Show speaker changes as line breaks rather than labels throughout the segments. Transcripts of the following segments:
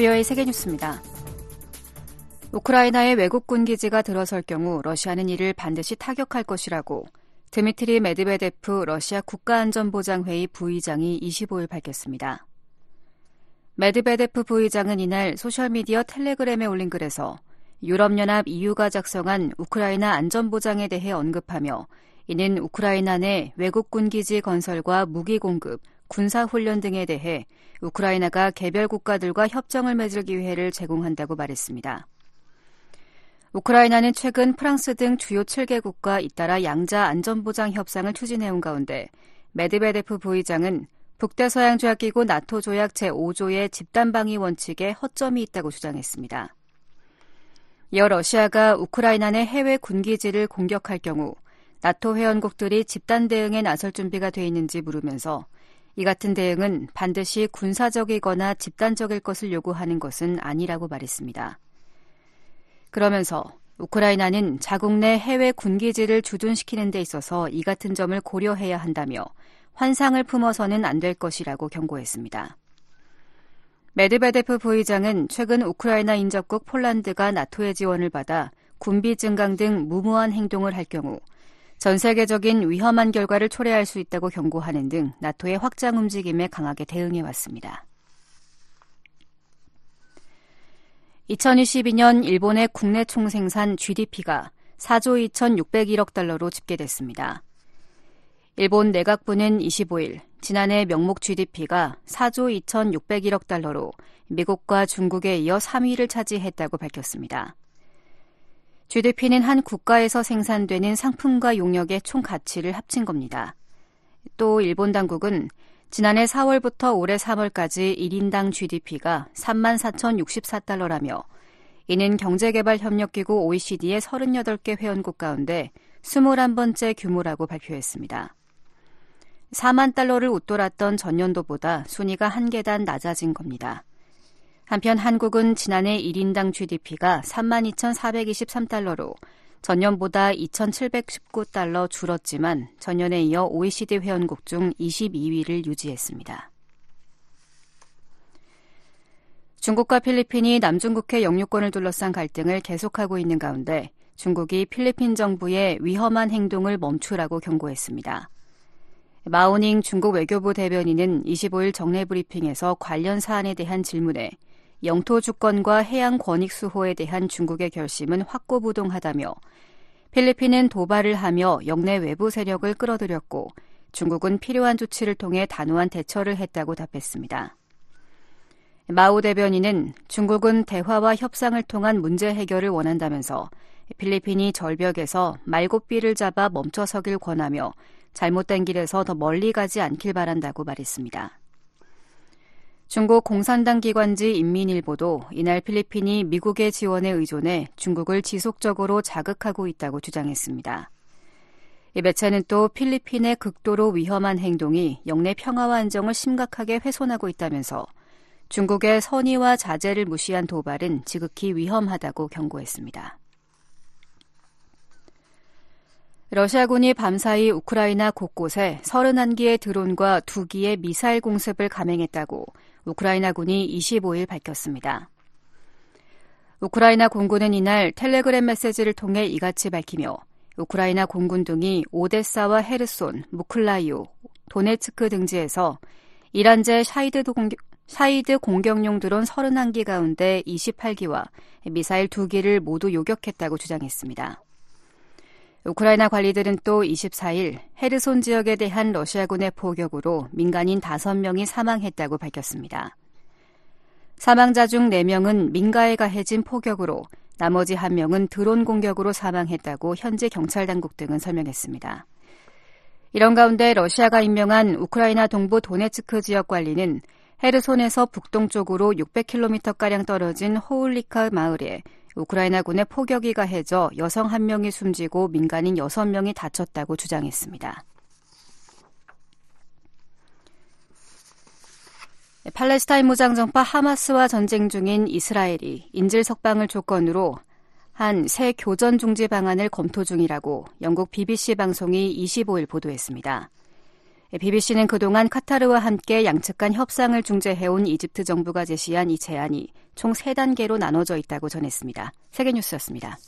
VOA 세계뉴스입니다. 우크라이나에 외국군 기지가 들어설 경우 러시아는 이를 반드시 타격할 것이라고 드미트리 메드베데프 러시아 국가안전보장회의 부의장이 25일 밝혔습니다. 메드베데프 부의장은 이날 소셜미디어 텔레그램에 올린 글에서 유럽연합 EU가 작성한 우크라이나 안전보장에 대해 언급하며 이는 우크라이나 내 외국군 기지 건설과 무기 공급, 군사훈련 등에 대해 우크라이나가 개별 국가들과 협정을 맺을 기회를 제공한다고 말했습니다. 우크라이나는 최근 프랑스 등 주요 7개국과 잇따라 양자 안전보장 협상을 추진해온 가운데 메드베데프 부의장은 북대서양 조약기구 나토 조약 제5조의 집단방위 원칙에 허점이 있다고 주장했습니다. 이어 러시아가 우크라이나 내 해외 군기지를 공격할 경우 나토 회원국들이 집단 대응에 나설 준비가 돼 있는지 물으면서 이 같은 대응은 반드시 군사적이거나 집단적일 것을 요구하는 것은 아니라고 말했습니다. 그러면서 우크라이나는 자국 내 해외 군기지를 주둔시키는 데 있어서 이 같은 점을 고려해야 한다며 환상을 품어서는 안 될 것이라고 경고했습니다. 메드베데프 부의장은 최근 우크라이나 인접국 폴란드가 나토의 지원을 받아 군비 증강 등 무모한 행동을 할 경우 전 세계적인 위험한 결과를 초래할 수 있다고 경고하는 등 나토의 확장 움직임에 강하게 대응해 왔습니다. 2022년 일본의 국내 총생산 GDP가 4조 2,601억 달러로 집계됐습니다. 일본 내각부는 25일 지난해 명목 GDP가 4조 2,601억 달러로 미국과 중국에 이어 3위를 차지했다고 밝혔습니다. GDP는 한 국가에서 생산되는 상품과 용역의 총 가치를 합친 겁니다. 또 일본 당국은 지난해 4월부터 올해 3월까지 1인당 GDP가 3만 4,064달러라며 이는 경제개발협력기구 OECD의 38개 회원국 가운데 21번째 규모라고 발표했습니다. 4만 달러를 웃돌았던 전년도보다 순위가 한 계단 낮아진 겁니다. 한편 한국은 지난해 1인당 GDP가 32,423달러로 전년보다 2,719달러 줄었지만 전년에 이어 OECD 회원국 중 22위를 유지했습니다. 중국과 필리핀이 남중국해 영유권을 둘러싼 갈등을 계속하고 있는 가운데 중국이 필리핀 정부의 위험한 행동을 멈추라고 경고했습니다. 마오닝 중국 외교부 대변인은 25일 정례 브리핑에서 관련 사안에 대한 질문에 영토 주권과 해양 권익 수호에 대한 중국의 결심은 확고부동하다며 필리핀은 도발을 하며 영내 외부 세력을 끌어들였고 중국은 필요한 조치를 통해 단호한 대처를 했다고 답했습니다. 마오 대변인은 중국은 대화와 협상을 통한 문제 해결을 원한다면서 필리핀이 절벽에서 말고삐를 잡아 멈춰서길 권하며 잘못된 길에서 더 멀리 가지 않길 바란다고 말했습니다. 중국 공산당 기관지 인민일보도 이날 필리핀이 미국의 지원에 의존해 중국을 지속적으로 자극하고 있다고 주장했습니다. 이 매체는 또 필리핀의 극도로 위험한 행동이 영내 평화와 안정을 심각하게 훼손하고 있다면서 중국의 선의와 자제를 무시한 도발은 지극히 위험하다고 경고했습니다. 러시아군이 밤사이 우크라이나 곳곳에 31기의 드론과 2기의 미사일 공습을 감행했다고 우크라이나군이 25일 밝혔습니다. 우크라이나 공군은 이날 텔레그램 메시지를 통해 이같이 밝히며 우크라이나 공군 등이 오데사와 헤르손, 미콜라이우, 도네츠크 등지에서 이란제 샤이드, 공격, 샤이드 공격용 드론 31기 가운데 28기와 미사일 2기를 모두 요격했다고 주장했습니다. 우크라이나 관리들은 또 24일 헤르손 지역에 대한 러시아군의 포격으로 민간인 5명이 사망했다고 밝혔습니다. 사망자 중 4명은 민가에 가해진 포격으로 나머지 1명은 드론 공격으로 사망했다고 현재 경찰 당국 등은 설명했습니다. 이런 가운데 러시아가 임명한 우크라이나 동부 도네츠크 지역 관리는 헤르손에서 북동쪽으로 600km가량 떨어진 호울리카 마을에 우크라이나군의 포격이 가해져 여성 한 명이 숨지고 민간인 6명이 다쳤다고 주장했습니다. 팔레스타인 무장정파 하마스와 전쟁 중인 이스라엘이 인질 석방을 조건으로 한 새 교전 중지 방안을 검토 중이라고 영국 BBC 방송이 25일 보도했습니다.
BBC는 그동안 카타르와 함께 양측 간 협상을 중재해온 이집트 정부가 제시한 이 제안이 총 3단계로 나눠져 있다고 전했습니다. 세계뉴스였습니다.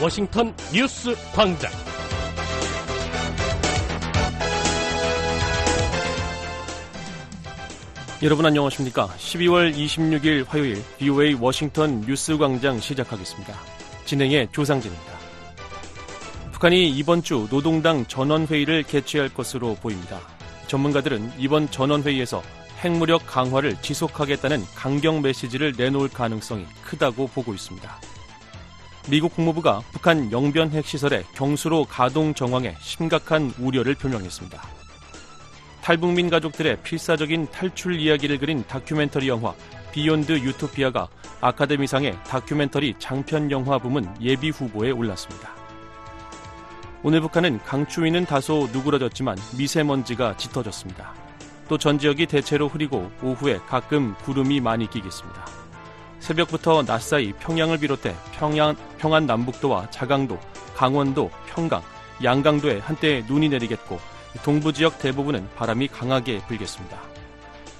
워싱턴 뉴스 광장. 여러분 안녕하십니까? 12월 26일 화요일 BOA 워싱턴 뉴스 광장 시작하겠습니다. 진행의 조상진입니다. 북한이 이번 주 노동당 전원회의를 개최할 것으로 보입니다. 전문가들은 이번 전원회의에서 핵무력 강화를 지속하겠다는 강경 메시지를 내놓을 가능성이 크다고 보고 있습니다. 미국 국무부가 북한 영변 핵시설의 경수로 가동 정황에 심각한 우려를 표명했습니다. 탈북민 가족들의 필사적인 탈출 이야기를 그린 다큐멘터리 영화 비욘드 유토피아가 아카데미상의 다큐멘터리 장편 영화 부문 예비 후보에 올랐습니다. 오늘 북한은 강추위는 다소 누그러졌지만 미세먼지가 짙어졌습니다. 또 전 지역이 대체로 흐리고 오후에 가끔 구름이 많이 끼겠습니다. 새벽부터 낮 사이 평양을 비롯해 평양, 평안 남북도와 자강도, 강원도, 평강, 양강도에 한때 눈이 내리겠고 동부 지역 대부분은 바람이 강하게 불겠습니다.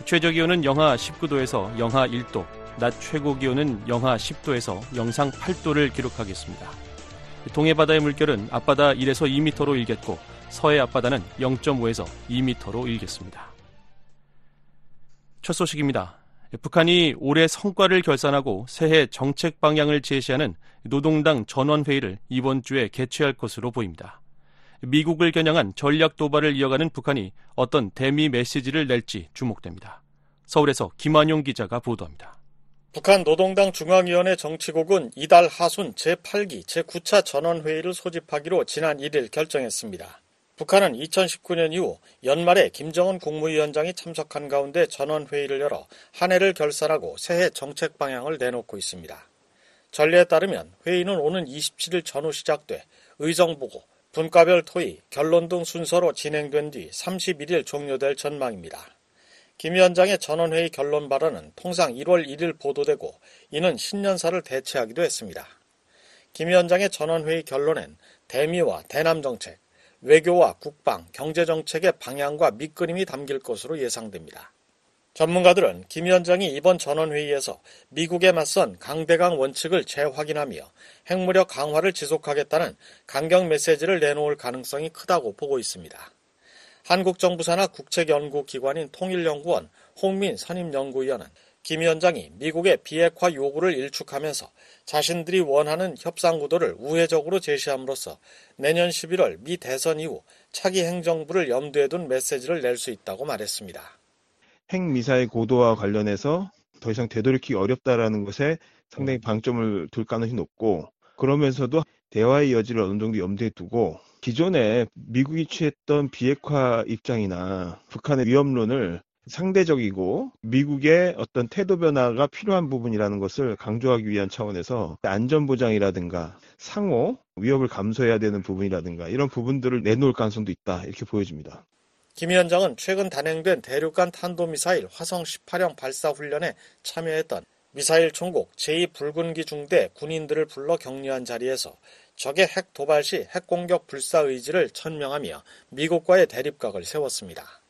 최저 기온은 영하 19도에서 영하 1도, 낮 최고 기온은 영하 10도에서 영상 8도를 기록하겠습니다. 동해 바다의 물결은 앞바다 1에서 2m로 일겠고 서해 앞바다는 0.5에서 2m로 일겠습니다. 첫 소식입니다. 북한이 올해 성과를 결산하고 새해 정책 방향을 제시하는 노동당 전원회의를 이번 주에 개최할 것으로 보입니다. 미국을 겨냥한 전략 도발을 이어가는 북한이 어떤 대미 메시지를 낼지 주목됩니다. 서울에서 김한용 기자가 보도합니다.
북한 노동당 중앙위원회 정치국은 이달 하순 제8기 제9차 전원회의를 소집하기로 지난 1일 결정했습니다. 북한은 2019년 이후 연말에 김정은 국무위원장이 참석한 가운데 전원회의를 열어 한 해를 결산하고 새해 정책 방향을 내놓고 있습니다. 전례에 따르면 회의는 오는 27일 전후 시작돼 의정보고, 분과별 토의, 결론 등 순서로 진행된 뒤 31일 종료될 전망입니다. 김 위원장의 전원회의 결론 발언은 통상 1월 1일 보도되고 이는 신년사를 대체하기도 했습니다. 김 위원장의 전원회의 결론엔 대미와 대남정책, 외교와 국방, 경제정책의 방향과 밑그림이 담길 것으로 예상됩니다. 전문가들은 김 위원장이 이번 전원회의에서 미국에 맞선 강대강 원칙을 재확인하며 핵무력 강화를 지속하겠다는 강경 메시지를 내놓을 가능성이 크다고 보고 있습니다. 한국 정부 산하 국책연구기관인 통일연구원 홍민 선임연구위원은 김 위원장이 미국의 비핵화 요구를 일축하면서 자신들이 원하는 협상 구도를 우회적으로 제시함으로써 내년 11월 미 대선 이후 차기 행정부를 염두에 둔 메시지를 낼 수 있다고 말했습니다.
핵미사일 고도와 관련해서 더 이상 되돌이키기 어렵다라는 것에 상당히 방점을 둘 가능성이 높고 그러면서도 대화의 여지를 어느 정도 염두에 두고 기존에 미국이 취했던 비핵화 입장이나 북한의 위험론을 상대적이고 미국의 어떤 태도 변화가 필요한 부분이라는 것을 강조하기 위한 차원에서 안전보장이라든가 상호 위협을 감수해야 되는 부분이라든가 이런 부분들을 내놓을 가능성도 있다 이렇게 보여집니다.
김 위원장은 최근 단행된 대륙간 탄도미사일 화성 18형 발사 훈련에 참여했던 미사일 총국 제2붉은기 중대 군인들을 불러 격려한 자리에서 적의 핵 도발 시 핵공격 불사 의지를 천명하며 미국과의 대립각을 세웠습니다.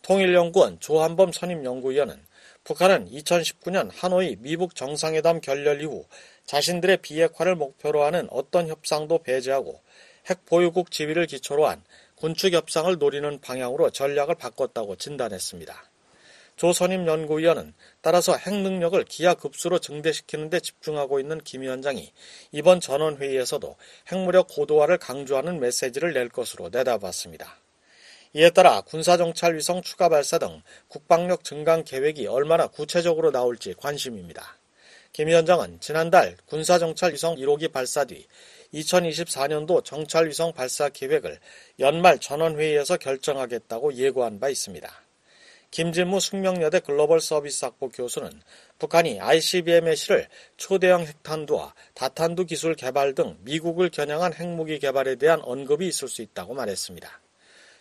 통일연구원 조한범 선임연구위원은 북한은 2019년 하노이 미북 정상회담 결렬 이후 자신들의 비핵화를 목표로 하는 어떤 협상도 배제하고 핵 보유국 지위를 기초로 한 군축 협상을 노리는 방향으로 전략을 바꿨다고 진단했습니다. 조 선임 연구위원은 따라서 핵 능력을 기하급수로 증대시키는 데 집중하고 있는 김 위원장이 이번 전원회의에서도 핵무력 고도화를 강조하는 메시지를 낼 것으로 내다봤습니다. 이에 따라 군사정찰 위성 추가 발사 등 국방력 증강 계획이 얼마나 구체적으로 나올지 관심입니다. 김 위원장은 지난달 군사정찰 위성 1호기 발사 뒤 2024년도 정찰 위성 발사 계획을 연말 전원회의에서 결정하겠다고 예고한 바 있습니다. 김진무 숙명여대 글로벌 서비스 학부 교수는 북한이 ICBM의 실을 초대형 핵탄두와 다탄두 기술 개발 등 미국을 겨냥한 핵무기 개발에 대한 언급이 있을 수 있다고 말했습니다.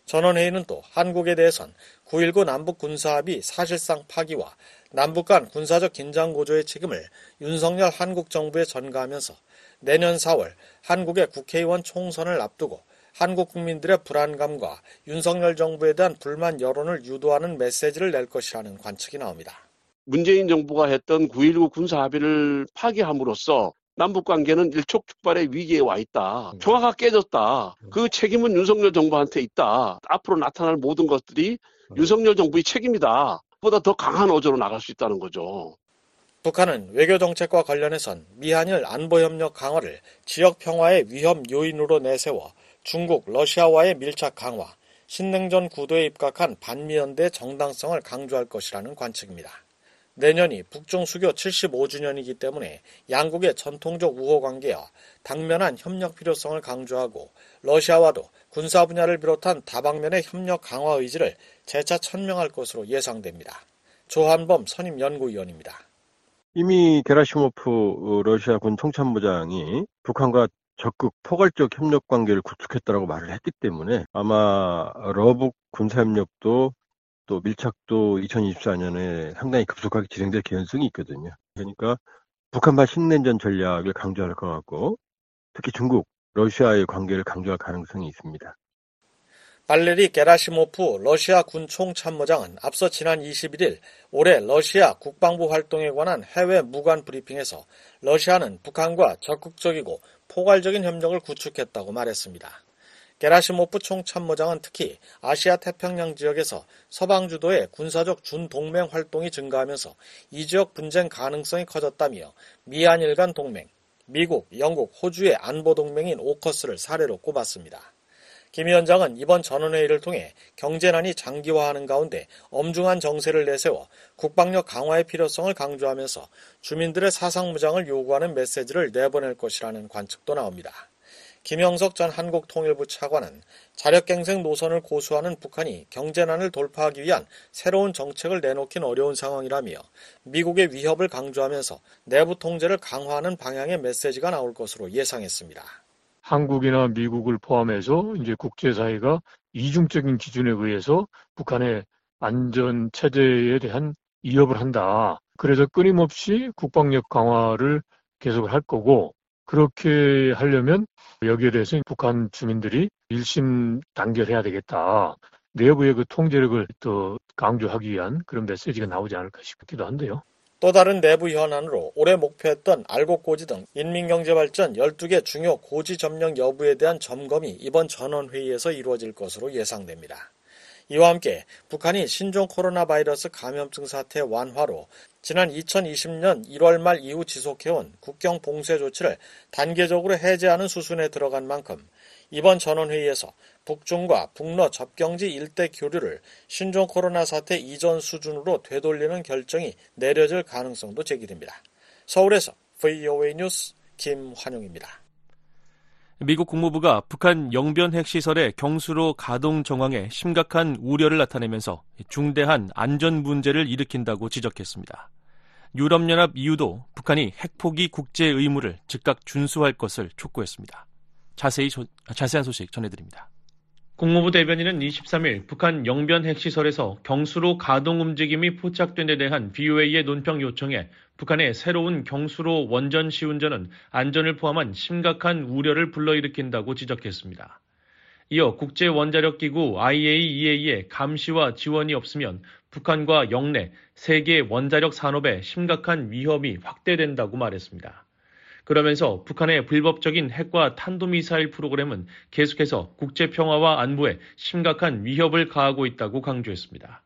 전원회의는 또 한국에 대해선 9.19 남북 군사합의 사실상 파기와 남북 간 군사적 긴장 고조의 책임을 윤석열 한국 정부에 전가하면서 내년 4월 한국의 국회의원 총선을 앞두고 한국 국민들의 불안감과 윤석열 정부에 대한 불만 여론을 유도하는 메시지를 낼 것이라는 관측이 나옵니다.
문재인 정부가 했던 9.19 군사 합의를 파기함으로써 남북 관계는 일촉즉발의 위기에 와 있다. 평화가 음. 깨졌다. 음. 그 책임은 윤석열 정부한테 있다. 앞으로 나타날 모든 것들이 음. 윤석열 정부의 책임이다. 보다 더 강한 어조로 나갈 수 있다는 거죠.
북한은 외교 정책과 관련해선 미한일 안보 협력 강화를 지역 평화의 위험 요인으로 내세워 중국, 러시아와의 밀착 강화, 신냉전 구도에 입각한 반미연대 정당성을 강조할 것이라는 관측입니다. 내년이 북중 수교 75주년이기 때문에 양국의 전통적 우호 관계와 당면한 협력 필요성을 강조하고 러시아와도 군사 분야를 비롯한 다방면의 협력 강화 의지를 재차 천명할 것으로 예상됩니다. 조한범 선임 연구위원입니다.
이미 게라시모프 러시아 군 총참모장이 북한과 적극 포괄적 협력 관계를 구축했다고 말을 했기 때문에 아마 러북 군사협력도 또 밀착도 2024년에 상당히 급속하게 진행될 개연성이 있거든요. 그러니까 북한발 신냉전 전략을 강조할 것 같고 특히 중국, 러시아의 관계를 강조할 가능성이 있습니다.
발레리 게라시모프 러시아 군 총참모장은 앞서 지난 21일 올해 러시아 국방부 활동에 관한 해외 무관 브리핑에서 러시아는 북한과 적극적이고 포괄적인 협력을 구축했다고 말했습니다. 게라시모프 총참모장은 특히 아시아 태평양 지역에서 서방 주도의 군사적 준동맹 활동이 증가하면서 이 지역 분쟁 가능성이 커졌다며 미한일 간 동맹, 미국, 영국, 호주의 안보 동맹인 오커스를 사례로 꼽았습니다. 김 위원장은 이번 전원회의를 통해 경제난이 장기화하는 가운데 엄중한 정세를 내세워 국방력 강화의 필요성을 강조하면서 주민들의 사상무장을 요구하는 메시지를 내보낼 것이라는 관측도 나옵니다. 김영석 전 한국통일부 차관은 자력갱생 노선을 고수하는 북한이 경제난을 돌파하기 위한 새로운 정책을 내놓긴 어려운 상황이라며 미국의 위협을 강조하면서 내부 통제를 강화하는 방향의 메시지가 나올 것으로 예상했습니다.
한국이나 미국을 포함해서 이제 국제사회가 이중적인 기준에 의해서 북한의 안전 체제에 대한 위협을 한다. 그래서 끊임없이 국방력 강화를 계속 할 거고 그렇게 하려면 여기에 대해서 북한 주민들이 일심 단결해야 되겠다. 내부의 그 통제력을 또 강조하기 위한 그런 메시지가 나오지 않을까 싶기도 한데요.
또 다른 내부 현안으로 올해 목표했던 알곡고지 등 인민경제발전 12개 중요 고지 점령 여부에 대한 점검이 이번 전원회의에서 이루어질 것으로 예상됩니다. 이와 함께 북한이 신종 코로나 바이러스 감염증 사태 완화로 지난 2020년 1월 말 이후 지속해온 국경 봉쇄 조치를 단계적으로 해제하는 수순에 들어간 만큼 이번 전원회의에서 북중과 북러 접경지 일대 교류를 신종 코로나 사태 이전 수준으로 되돌리는 결정이 내려질 가능성도 제기됩니다. 서울에서 VOA 뉴스 김환용입니다.
미국 국무부가 북한 영변 핵시설의 경수로 가동 정황에 심각한 우려를 나타내면서 중대한 안전 문제를 일으킨다고 지적했습니다. 유럽연합 이유도 북한이 핵포기 국제 의무를 즉각 준수할 것을 촉구했습니다. 자세히 자세한 소식 전해드립니다. 국무부 대변인은 23일 북한 영변 핵시설에서 경수로 가동 움직임이 포착된 데 대한 BOA의 논평 요청에 북한의 새로운 경수로 원전 시운전은 안전을 포함한 심각한 우려를 불러일으킨다고 지적했습니다. 이어 국제원자력기구 IAEA의 감시와 지원이 없으면 북한과 영내 세계 원자력 산업에 심각한 위험이 확대된다고 말했습니다. 그러면서 북한의 불법적인 핵과 탄도미사일 프로그램은 계속해서 국제 평화와 안보에 심각한 위협을 가하고 있다고 강조했습니다.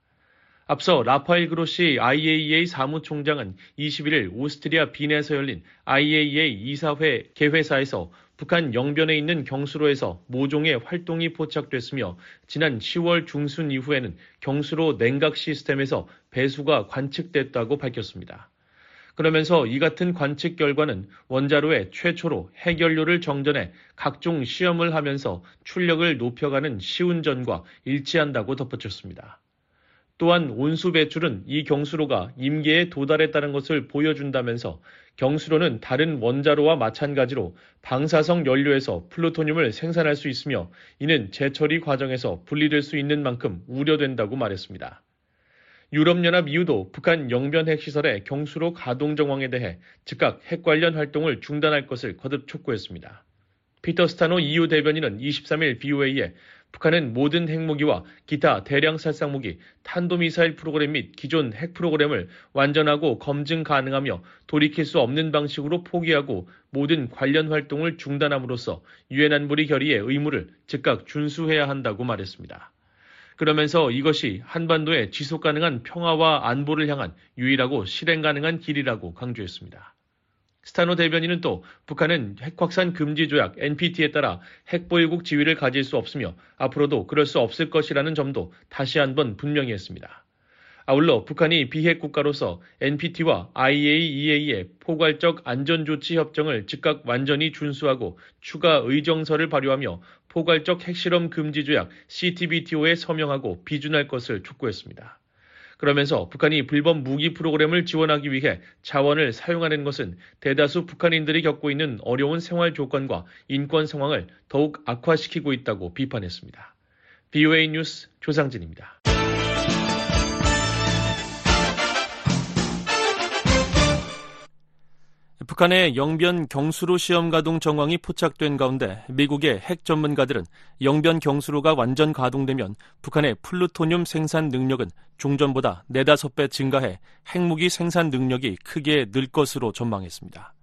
앞서 라파엘 그로시 IAEA 사무총장은 21일 오스트리아 빈에서 열린 IAEA 이사회 개회사에서 북한 영변에 있는 경수로에서 모종의 활동이 포착됐으며 지난 10월 중순 이후에는 경수로 냉각 시스템에서 배수가 관측됐다고 밝혔습니다. 그러면서 이 같은 관측 결과는 원자로에 최초로 핵연료를 정전해 각종 시험을 하면서 출력을 높여가는 시운전과 일치한다고 덧붙였습니다. 또한 온수 배출은 이 경수로가 임계에 도달했다는 것을 보여준다면서 경수로는 다른 원자로와 마찬가지로 방사성 연료에서 플루토늄을 생산할 수 있으며 이는 재처리 과정에서 분리될 수 있는 만큼 우려된다고 말했습니다. 유럽연합 이후도 북한 영변 핵시설의 경수로 가동 정황에 대해 즉각 핵 관련 활동을 중단할 것을 거듭 촉구했습니다. 피터 스타노 EU 대변인은 23일 BOA에 북한은 모든 핵무기와 기타 대량 살상무기, 탄도미사일 프로그램 및 기존 핵 프로그램을 완전하고 검증 가능하며 돌이킬 수 없는 방식으로 포기하고 모든 관련 활동을 중단함으로써 유엔 안보리 결의의 의무를 즉각 준수해야 한다고 말했습니다. 그러면서 이것이 한반도의 지속 가능한 평화와 안보를 향한 유일하고 실행 가능한 길이라고 강조했습니다. 스타노 대변인은 또 북한은 핵확산 금지 조약 NPT에 따라 핵보유국 지위를 가질 수 없으며 앞으로도 그럴 수 없을 것이라는 점도 다시 한번 분명히 했습니다. 아울러 북한이 비핵 국가로서 NPT와 IAEA의 포괄적 안전조치 협정을 즉각 완전히 준수하고 추가 의정서를 발효하며 포괄적 핵실험 금지 조약 CTBTO에 서명하고 비준할 것을 촉구했습니다. 그러면서 북한이 불법 무기 프로그램을 지원하기 위해 자원을 사용하는 것은 대다수 북한인들이 겪고 있는 어려운 생활 조건과 인권 상황을 더욱 악화시키고 있다고 비판했습니다. BOA 뉴스 조상진입니다. 북한의 영변 경수로 시험 가동 정황이 포착된 가운데 미국의 핵 전문가들은 영변 경수로가 완전 가동되면 북한의 플루토늄 생산 능력은 종전보다 4, 5배 증가해 핵무기 생산 능력이 크게 늘 것으로 전망했습니다.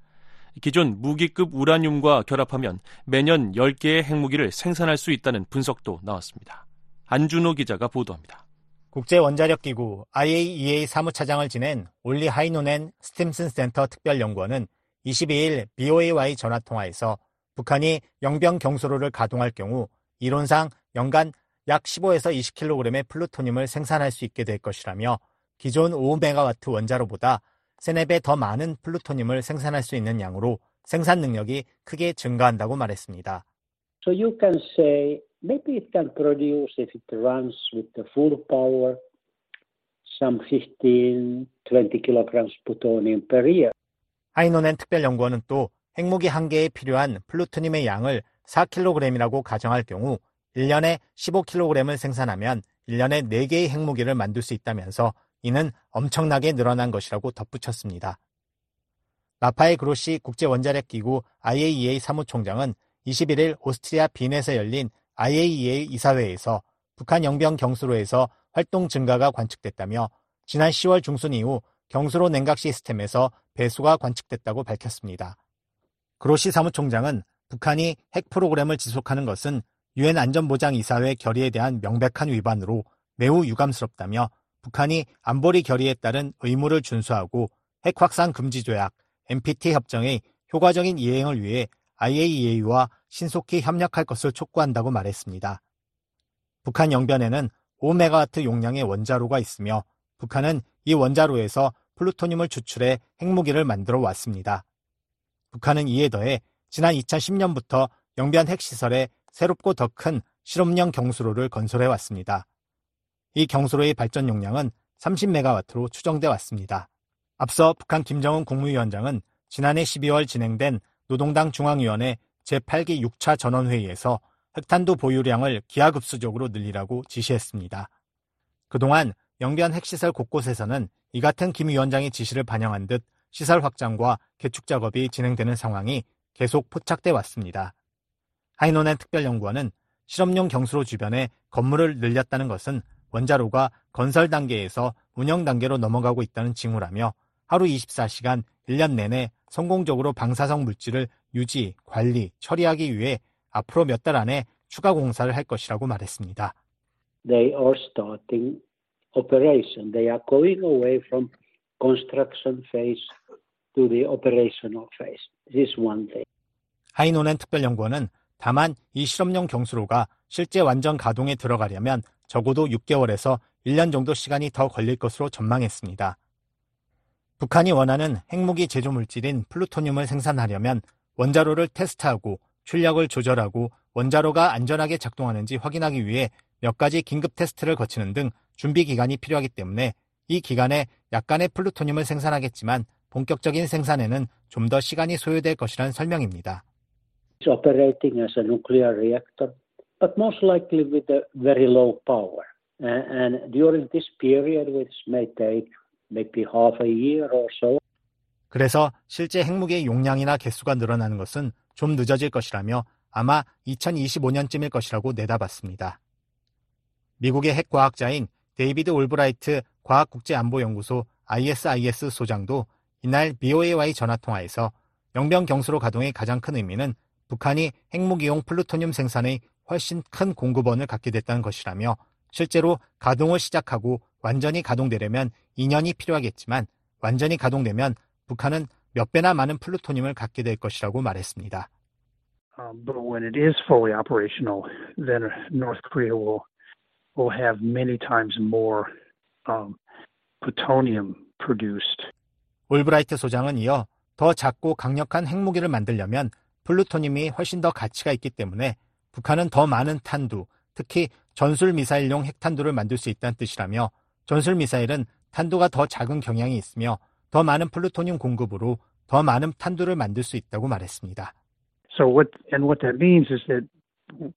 기존 무기급 우라늄과 결합하면 매년 10개의 핵무기를 생산할 수 있다는 분석도 나왔습니다. 안준호 기자가 보도합니다.
국제원자력기구 IAEA 사무차장을 지낸 올리 하이노넨 스팀슨 센터 특별연구원은 22일 BOA와의 전화통화에서 북한이 영병 경수로를 가동할 경우 이론상 연간 약 15에서 20kg의 플루토늄을 생산할 수 있게 될 것이라며 기존 5메가와트 원자로보다 3, 4배 더 많은 플루토늄을 생산할 수 있는 양으로 생산 능력이 크게 증가한다고 말했습니다.
So you can say maybe it can produce if it runs with the full power some 15, 20 kilograms plutonium per year.
하이노넨 특별연구원은 또 핵무기 한 개에 필요한 플루토늄의 양을 4kg이라고 가정할 경우 1년에 15kg을 생산하면 1년에 4개의 핵무기를 만들 수 있다면서 이는 엄청나게 늘어난 것이라고 덧붙였습니다. 라파엘 그로시 국제원자력기구 IAEA 사무총장은 21일 오스트리아 빈에서 열린 IAEA 이사회에서 북한 영병 경수로에서 활동 증가가 관측됐다며 지난 10월 중순 이후 경수로 냉각 시스템에서 배수가 관측됐다고 밝혔습니다. 그로시 사무총장은 북한이 핵 프로그램을 지속하는 것은 유엔 안전보장이사회 결의에 대한 명백한 위반으로 매우 유감스럽다며 북한이 안보리 결의에 따른 의무를 준수하고 핵 확산 금지 조약 NPT 협정의 효과적인 이행을 위해 IAEA와 신속히 협력할 것을 촉구한다고 말했습니다. 북한 영변에는 5메가와트 용량의 원자로가 있으며 북한은 이 원자로에서 플루토늄을 추출해 핵무기를 만들어 왔습니다. 북한은 이에 더해 지난 2010년부터 영변 핵시설에 새롭고 더 큰 실험용 경수로를 건설해 왔습니다. 이 경수로의 발전 용량은 30메가와트로 추정돼 왔습니다. 앞서 북한 김정은 국무위원장은 지난해 12월 진행된 노동당 중앙위원회 제8기 6차 전원회의에서 핵탄두 보유량을 기하급수적으로 늘리라고 지시했습니다. 그동안 영변 핵시설 곳곳에서는 이 같은 김 위원장의 지시를 반영한 듯 시설 확장과 개축 작업이 진행되는 상황이 계속 포착돼 왔습니다. 하이노넨 특별연구원은 실험용 경수로 주변에 건물을 늘렸다는 것은 원자로가 건설 단계에서 운영 단계로 넘어가고 있다는 징후라며 하루 24시간 1년 내내 성공적으로 방사성 물질을 유지, 관리, 처리하기 위해 앞으로 몇 달 안에 추가 공사를 할 것이라고 말했습니다.
They are starting operation. They are going away from construction phase to the operational phase. This is one thing.
하이노넨 특별연구원은 다만 이 실험용 경수로가 실제 완전 가동에 들어가려면 적어도 6개월에서 1년 정도 시간이 더 걸릴 것으로 전망했습니다. 북한이 원하는 핵무기 제조 물질인 플루토늄을 생산하려면 원자로를 테스트하고 출력을 조절하고 원자로가 안전하게 작동하는지 확인하기 위해 몇 가지 긴급 테스트를 거치는 등 준비 기간이 필요하기 때문에 이 기간에 약간의 플루토늄을 생산하겠지만 본격적인 생산에는 좀 더 시간이 소요될 것이란 설명입니다.
Maybe half a year or so.
그래서 실제 핵무기의 용량이나 개수가 늘어나는 것은 좀 늦어질 것이라며 아마 2025년쯤일 것이라고 내다봤습니다. 미국의 핵과학자인 데이비드 올브라이트 과학국제안보연구소 ISIS 소장도 이날 VOA와의 전화통화에서 영변 경수로 가동의 가장 큰 의미는 북한이 핵무기용 플루토늄 생산의 훨씬 큰 공급원을 갖게 됐다는 것이라며 실제로 가동을 시작하고 완전히 가동되려면 2년이 필요하겠지만 완전히 가동되면 북한은 몇 배나 많은 플루토늄을 갖게 될 것이라고 말했습니다.
But when it is fully operational, then North Korea will will have many times more plutonium produced.
올브라이트 소장은 이어 더 작고 강력한 핵무기를 만들려면 플루토늄이 훨씬 더 가치가 있기 때문에 북한은 더 많은 탄두, 특히 전술 미사일용 핵탄두를 만들 수 있다는 뜻이라며 전술 미사일은 탄두가 더 작은 경향이 있으며 더 많은 플루토늄 공급으로 더 많은 탄두를 만들 수 있다고 말했습니다.
So what and what that means is that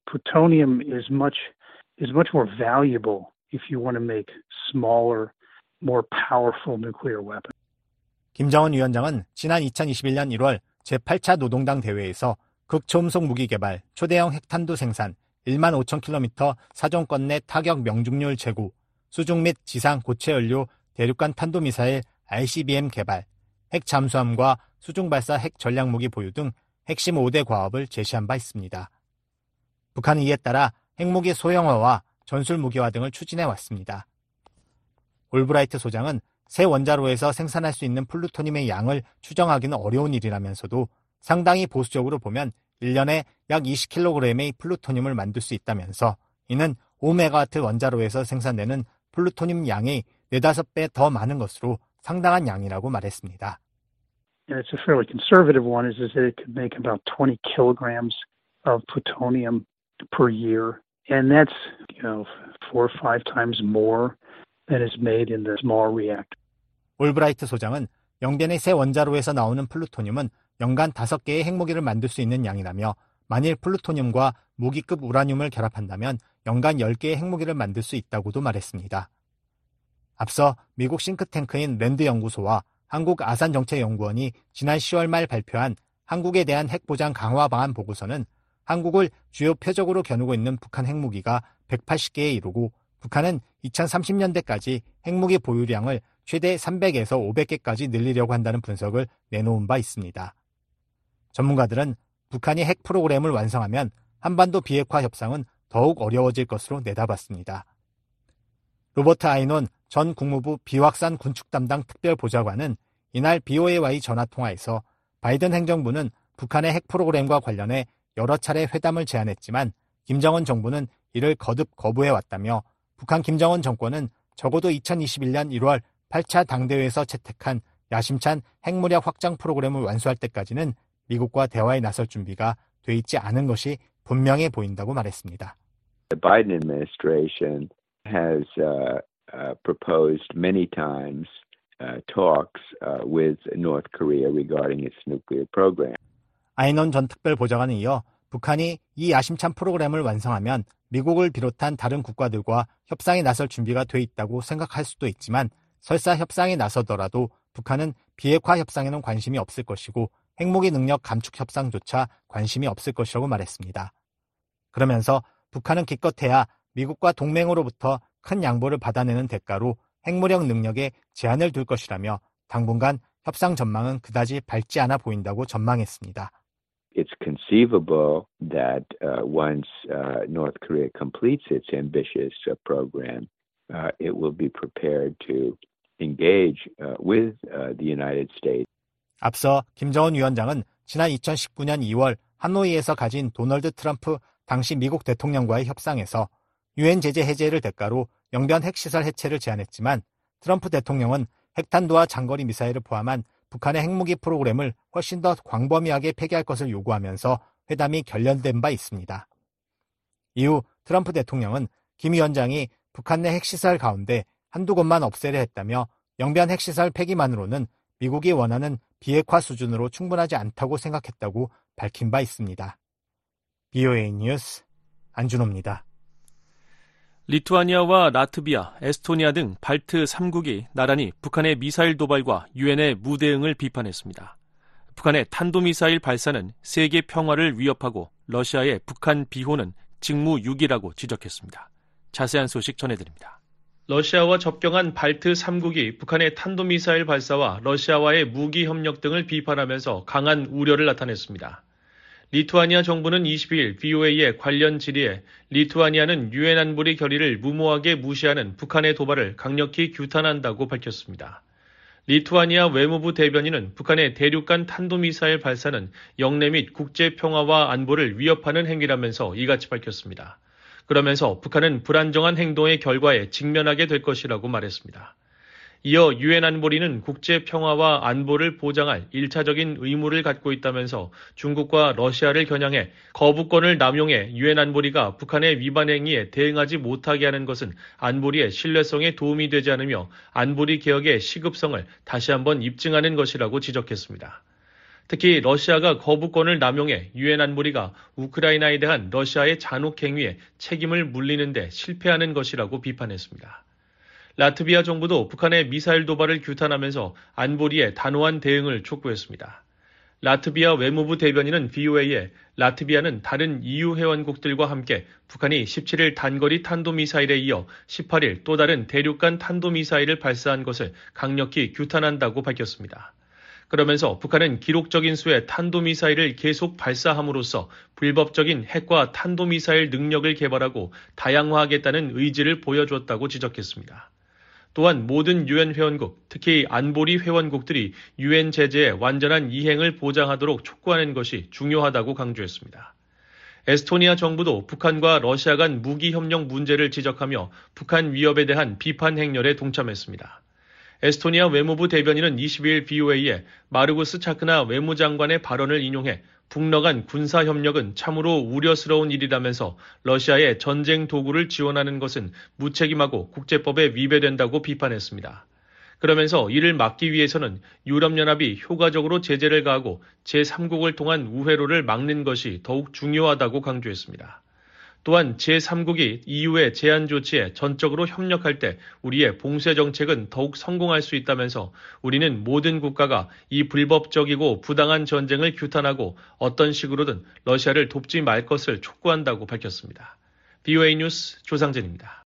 plutonium is much is much more valuable if you want to make smaller, more powerful nuclear weapons.
김정은 위원장은 지난 2021년 1월 제8차 노동당 대회에서 극초음속 무기 개발, 초대형 핵탄두 생산, 1만 5천 킬로미터 사정권 내 타격 명중률 제고, 수중 및 지상 고체 연료 대륙간 탄도미사일 ICBM 개발, 핵 잠수함과 수중 발사 핵 전략 무기 보유 등 핵심 5대 과업을 제시한 바 있습니다. 북한은 이에 따라 핵무기 소형화와 전술 무기화 등을 추진해 왔습니다. 올브라이트 소장은 새 원자로에서 생산할 수 있는 플루토늄의 양을 추정하기는 어려운 일이라면서도 상당히 보수적으로 보면 1년에 약 20kg의 플루토늄을 만들 수 있다면서 이는 5메가와트 원자로에서 생산되는 플루토늄 양의 4, 5배 더 많은 것으로 상당한 양이라고 말했습니다.
It's a fairly conservative one, is, is that it could make about 20 kilograms of plutonium per year. And that's, you know, four or five times more than is made in the small reactor.
올브라이트 소장은 영변의 새 원자로에서 나오는 플루토늄은 연간 5개의 핵무기를 만들 수 있는 양이라며 만일 플루토늄과 무기급 우라늄을 결합한다면 연간 10개의 핵무기를 만들 수 있다고도 말했습니다. 앞서 미국 싱크탱크인 랜드 연구소와 한국 아산정책연구원이 지난 10월 말 발표한 한국에 대한 핵보장 강화 방안 보고서는 한국을 주요 표적으로 겨누고 있는 북한 핵무기가 180개에 이르고 북한은 2030년대까지 핵무기 보유량을 최대 300에서 500개까지 늘리려고 한다는 분석을 내놓은 바 있습니다. 전문가들은 북한이 핵 프로그램을 완성하면 한반도 비핵화 협상은 더욱 어려워질 것으로 내다봤습니다. 로버트 아이논 전 국무부 비확산 군축 담당 특별보좌관은 이날 BOA와의 전화통화에서 바이든 행정부는 북한의 핵 프로그램과 관련해 여러 차례 회담을 제안했지만 김정은 정부는 이를 거듭 거부해왔다며 북한 김정은 정권은 적어도 2021년 1월 8차 당대회에서 채택한 야심찬 핵무력 확장 프로그램을 완수할 때까지는 미국과 대화에 나설 준비가 돼 있지 않은 것이 분명해 보인다고 말했습니다.
The Biden administration has uh, uh, proposed many times uh, talks with North Korea regarding its nuclear program.
아이논 전 특별 보좌관은 이어 북한이 이 야심찬 프로그램을 완성하면 미국을 비롯한 다른 국가들과 협상에 나설 준비가 돼 있다고 생각할 수도 있지만 설사 협상에 나서더라도 북한은 비핵화 협상에는 관심이 없을 것이고 핵무기 능력 감축 협상조차 관심이 없을 것이라고 말했습니다. 그러면서 북한은 기껏해야 미국과 동맹으로부터 큰 양보를 받아내는 대가로 핵무력 능력에 제한을 둘 것이라며 당분간 협상 전망은 그다지 밝지 않아 보인다고 전망했습니다.
It's conceivable that uh, once uh, North Korea completes its ambitious uh, program, it will be prepared to engage with the United States.
앞서 김정은 위원장은 지난 2019년 2월 하노이에서 가진 도널드 트럼프 당시 미국 대통령과의 협상에서 유엔 제재 해제를 대가로 영변 핵시설 해체를 제안했지만 트럼프 대통령은 핵탄두와 장거리 미사일을 포함한 북한의 핵무기 프로그램을 훨씬 더 광범위하게 폐기할 것을 요구하면서 회담이 결렬된 바 있습니다. 이후 트럼프 대통령은 김 위원장이 북한 내 핵시설 가운데 한두 곳만 없애려 했다며 영변 핵시설 폐기만으로는 미국이 원하는 비핵화 수준으로 충분하지 않다고 생각했다고 밝힌 바 있습니다. BOA 뉴스 안준호입니다.
리투아니아와 라트비아, 에스토니아 등 발트 3국이 나란히 북한의 미사일 도발과 유엔의 무대응을 비판했습니다. 북한의 탄도미사일 발사는 세계 평화를 위협하고 러시아의 북한 비호는 직무유기라고 지적했습니다. 자세한 소식 전해드립니다. 러시아와 접경한 발트 3국이 북한의 탄도미사일 발사와 러시아와의 무기 협력 등을 비판하면서 강한 우려를 나타냈습니다. 리투아니아 정부는 22일 VOA의 관련 질의에 리투아니아는 유엔 안보리 결의를 무모하게 무시하는 북한의 도발을 강력히 규탄한다고 밝혔습니다. 리투아니아 외무부 대변인은 북한의 대륙간 탄도미사일 발사는 영내 및 국제 평화와 안보를 위협하는 행위라면서 이같이 밝혔습니다. 그러면서 북한은 불안정한 행동의 결과에 직면하게 될 것이라고 말했습니다. 이어 유엔 안보리는 국제 평화와 안보를 보장할 1차적인 의무를 갖고 있다면서 중국과 러시아를 겨냥해 거부권을 남용해 유엔 안보리가 북한의 위반 행위에 대응하지 못하게 하는 것은 안보리의 신뢰성에 도움이 되지 않으며 안보리 개혁의 시급성을 다시 한번 입증하는 것이라고 지적했습니다. 특히 러시아가 거부권을 남용해 유엔 안보리가 우크라이나에 대한 러시아의 잔혹 행위에 책임을 물리는데 실패하는 것이라고 비판했습니다. 라트비아 정부도 북한의 미사일 도발을 규탄하면서 안보리의 단호한 대응을 촉구했습니다. 라트비아 외무부 대변인은 VOA에 라트비아는 다른 EU 회원국들과 함께 북한이 17일 단거리 탄도미사일에 이어 18일 또 다른 대륙간 탄도미사일을 발사한 것을 강력히 규탄한다고 밝혔습니다. 그러면서 북한은 기록적인 수의 탄도미사일을 계속 발사함으로써 불법적인 핵과 탄도미사일 능력을 개발하고 다양화하겠다는 의지를 보여주었다고 지적했습니다. 또한 모든 유엔 회원국, 특히 안보리 회원국들이 유엔 제재의 완전한 이행을 보장하도록 촉구하는 것이 중요하다고 강조했습니다. 에스토니아 정부도 북한과 러시아 간 무기 협력 문제를 지적하며 북한 위협에 대한 비판 행렬에 동참했습니다. 에스토니아 외무부 대변인은 22일 BOA에 마르구스 차크나 외무장관의 발언을 인용해 북러 간 군사 협력은 참으로 우려스러운 일이라면서 러시아의 전쟁 도구를 지원하는 것은 무책임하고 국제법에 위배된다고 비판했습니다. 그러면서 이를 막기 위해서는 유럽연합이 효과적으로 제재를 가하고 제3국을 통한 우회로를 막는 것이 더욱 중요하다고 강조했습니다. 또한 제3국이 EU의 제한 조치에 전적으로 협력할 때 우리의 봉쇄 정책은 더욱 성공할 수 있다면서 우리는 모든 국가가 이 불법적이고 부당한 전쟁을 규탄하고 어떤 식으로든 러시아를 돕지 말 것을 촉구한다고 밝혔습니다. VOA 뉴스 조상진입니다.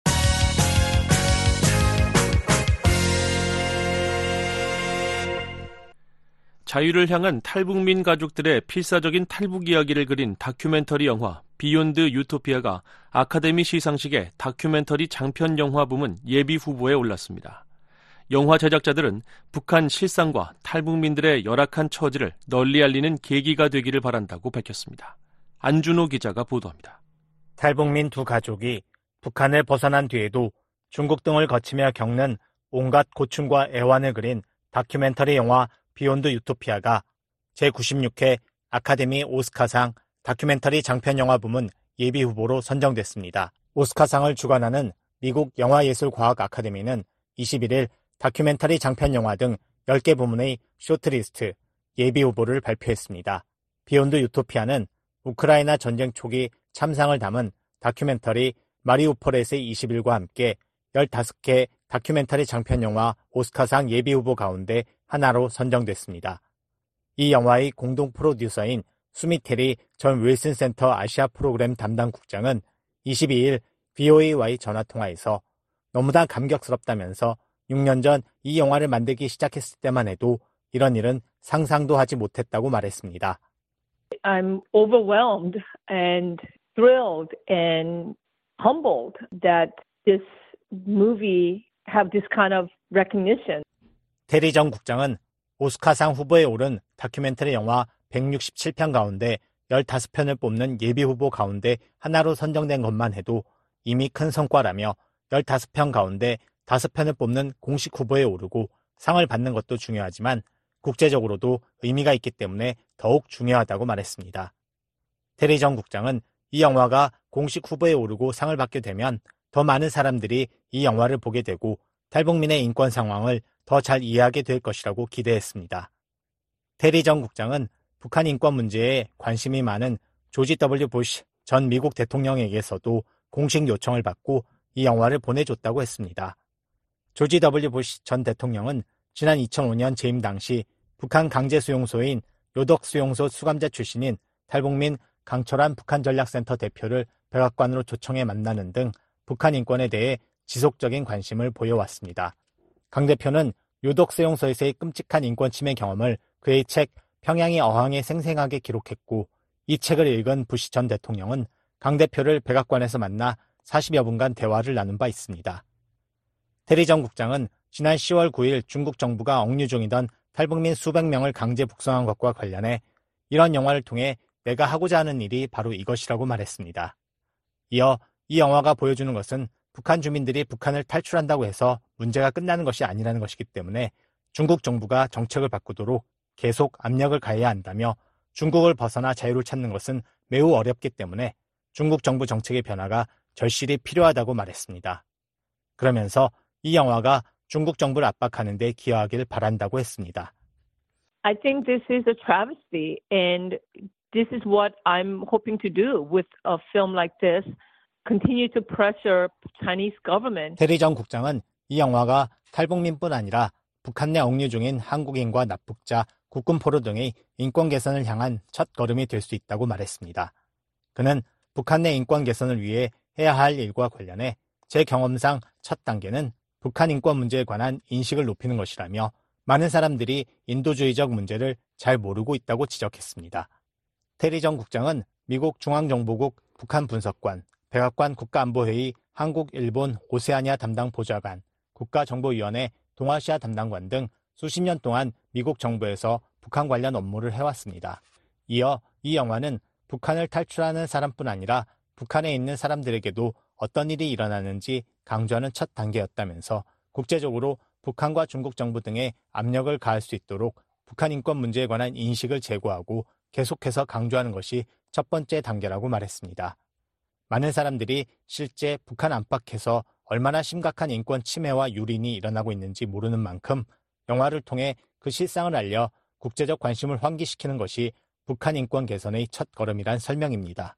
자유를 향한 탈북민 가족들의 필사적인 탈북 이야기를 그린 다큐멘터리 영화 비욘드 유토피아가 아카데미 시상식에 다큐멘터리 장편 영화 부문 예비 후보에 올랐습니다. 영화 제작자들은 북한 실상과 탈북민들의 열악한 처지를 널리 알리는 계기가 되기를 바란다고 밝혔습니다. 안준호 기자가 보도합니다.
탈북민 두 가족이 북한을 벗어난 뒤에도 중국 등을 거치며 겪는 온갖 고충과 애환을 그린 다큐멘터리 영화 비욘드 유토피아가 제96회 아카데미 오스카상 다큐멘터리 장편 영화 부문 예비 후보로 선정됐습니다. 오스카상을 주관하는 미국 영화예술과학 아카데미는 21일 다큐멘터리 장편 영화 등 10개 부문의 shortlist 예비 후보를 발표했습니다. 비욘드 유토피아는 우크라이나 전쟁 초기 참상을 담은 다큐멘터리 마리우폴에서의 20일과 함께 15개 다큐멘터리 장편 영화 오스카상 예비 후보 가운데 하나로 선정됐습니다. 이 영화의 공동 프로듀서인 수미테리 전 윌슨 센터 아시아 프로그램 담당 국장은 22일 VOA와의 전화통화에서 너무나 감격스럽다면서 6년 전 이 영화를 만들기 시작했을 때만 해도 이런 일은 상상도 하지 못했다고 말했습니다.
I'm overwhelmed and thrilled and humbled that this movie have this kind of recognition.
테리 전 국장은 오스카상 후보에 오른 다큐멘터리 영화 167편 가운데 15편을 뽑는 예비 후보 가운데 하나로 선정된 것만 해도 이미 큰 성과라며 15편 가운데 5편을 뽑는 공식 후보에 오르고 상을 받는 것도 중요하지만 국제적으로도 의미가 있기 때문에 더욱 중요하다고 말했습니다. 테리 전 국장은 이 영화가 공식 후보에 오르고 상을 받게 되면 더 많은 사람들이 이 영화를 보게 되고 탈북민의 인권 상황을 더 잘 이해하게 될 것이라고 기대했습니다. 테리 전 국장은 북한 인권 문제에 관심이 많은 조지 W. 부시 전 미국 대통령에게서도 공식 요청을 받고 이 영화를 보내줬다고 했습니다. 조지 W. 부시 전 대통령은 지난 2005년 재임 당시 북한 강제 수용소인 요덕 수용소 수감자 출신인 탈북민 강철환 북한 전략센터 대표를 백악관으로 초청해 만나는 등 북한 인권에 대해 지속적인 관심을 보여왔습니다. 강 대표는 요덕수용소에서의 끔찍한 인권 침해 경험을 그의 책 평양의 어항에 생생하게 기록했고 이 책을 읽은 부시 전 대통령은 강 대표를 백악관에서 만나 40여 분간 대화를 나눈 바 있습니다. 테리 전 국장은 지난 10월 9일 중국 정부가 억류 중이던 탈북민 수백 명을 강제 북송한 것과 관련해 이런 영화를 통해 내가 하고자 하는 일이 바로 이것이라고 말했습니다. 이어 이 영화가 보여주는 것은 북한 주민들이 북한을 탈출한다고 해서 문제가 끝나는 것이 아니라는 것이기 때문에 중국 정부가 정책을 바꾸도록 계속 압력을 가해야 한다며 중국을 벗어나 자유를 찾는 것은 매우 어렵기 때문에 중국 정부 정책의 변화가 절실히 필요하다고 말했습니다. 그러면서 이 영화가 중국 정부를 압박하는 데 기여하길 바란다고 했습니다.
I think this is a travesty and this is what I'm hoping to do with a film like this. Continue to pressure Chinese government.
전 국장은 이 영화가 탈북민뿐 아니라 북한 내 억류 중인 한국인과 납북자, 국군 포로 등의 인권 개선을 향한 첫 걸음이 될 수 있다고 말했습니다. 그는 북한 내 인권 개선을 위해 해야 할 일과 관련해 제 경험상 첫 단계는 북한 인권 문제에 관한 인식을 높이는 것이라며 많은 사람들이 인도주의적 문제를 잘 모르고 있다고 지적했습니다. 테리 전 국장은 미국 중앙정보국 북한 분석관, 백악관 국가안보회의 한국, 일본, 오세아니아 담당 보좌관, 국가정보위원회 동아시아 담당관 등 수십 년 동안 미국 정부에서 북한 관련 업무를 해왔습니다. 이어 이 영화는 북한을 탈출하는 사람뿐 아니라 북한에 있는 사람들에게도 어떤 일이 일어나는지 강조하는 첫 단계였다면서 국제적으로 북한과 중국 정부 등의 압력을 가할 수 있도록 북한 인권 문제에 관한 인식을 제고하고 계속해서 강조하는 것이 첫 번째 단계라고 말했습니다. 많은 사람들이 실제 북한 안팎에서 얼마나 심각한 인권 침해와 유린이 일어나고 있는지 모르는 만큼 영화를 통해 그 실상을 알려 국제적 관심을 환기시키는 것이 북한 인권 개선의 첫 걸음이란 설명입니다.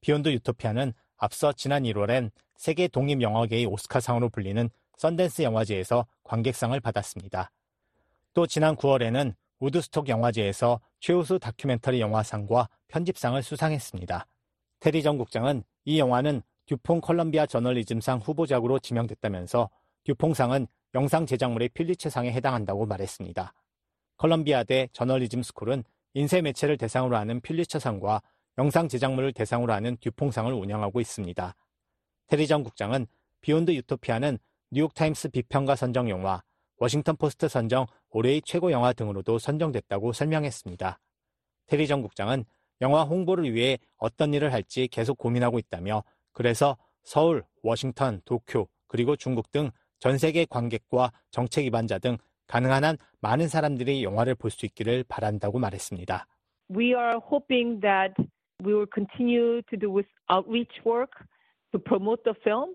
비욘드 유토피아는 앞서 지난 1월엔 세계 독립 영화계의 오스카상으로 불리는 썬댄스 영화제에서 관객상을 받았습니다. 또 지난 9월에는 우드스톡 영화제에서 최우수 다큐멘터리 영화상과 편집상을 수상했습니다. 테리 전 국장은 이 영화는 듀퐁 컬럼비아 저널리즘상 후보작으로 지명됐다면서 듀퐁상은 영상 제작물의 퓰리처상에 해당한다고 말했습니다. 컬럼비아대 저널리즘 스쿨은 인쇄 매체를 대상으로 하는 퓰리처상과 영상 제작물을 대상으로 하는 듀퐁상을 운영하고 있습니다. 테리 전 국장은 비욘드 유토피아는 뉴욕타임스 비평가 선정 영화, 워싱턴 포스트 선정 올해의 최고 영화 등으로도 선정됐다고 설명했습니다. 테리 전 국장은 영화 홍보를 위해 어떤 일을 할지 계속 고민하고 있다며 그래서 서울, 워싱턴, 도쿄, 그리고 중국 등 전 세계 관객과 정책 위반자 등 가능한 한 많은 사람들이 영화를 볼 수 있기를 바란다고 말했습니다.
We are hoping that we will continue to do with outreach work to promote the film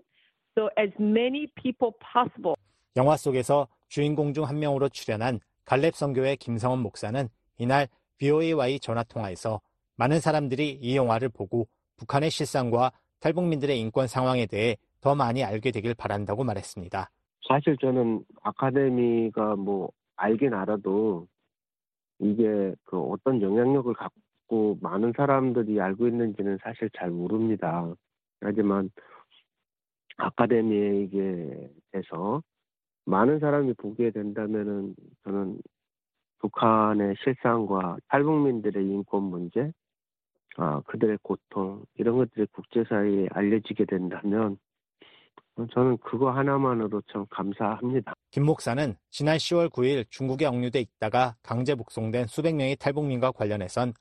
so as many people possible.
영화 속에서 주인공 중 한 명으로 출연한 갈렙 선교회 김성원 목사는 이날 VOA와의 전화 통화에서 많은 사람들이 이 영화를 보고 북한의 실상과 탈북민들의 인권 상황에 대해 더 많이 알게 되길 바란다고 말했습니다.
사실 저는 아카데미가 뭐 알긴 알아도 이게 그 어떤 영향력을 갖고 많은 사람들이 알고 있는지는 사실 잘 모릅니다. 하지만 아카데미에게 대해서 많은 사람이 보게 된다면은 저는 북한의 실상과 탈북민들의 인권 문제, 아, 그들의 고통, 이런 것들이 국제사회에 알려지게 된다면 저는 그거 하나만으로 참 감사합니다.
김 목사는 지난 10월 9일 중국에 억류돼 있다가 강제 북송된 수백 명의 탈북민과 관련해선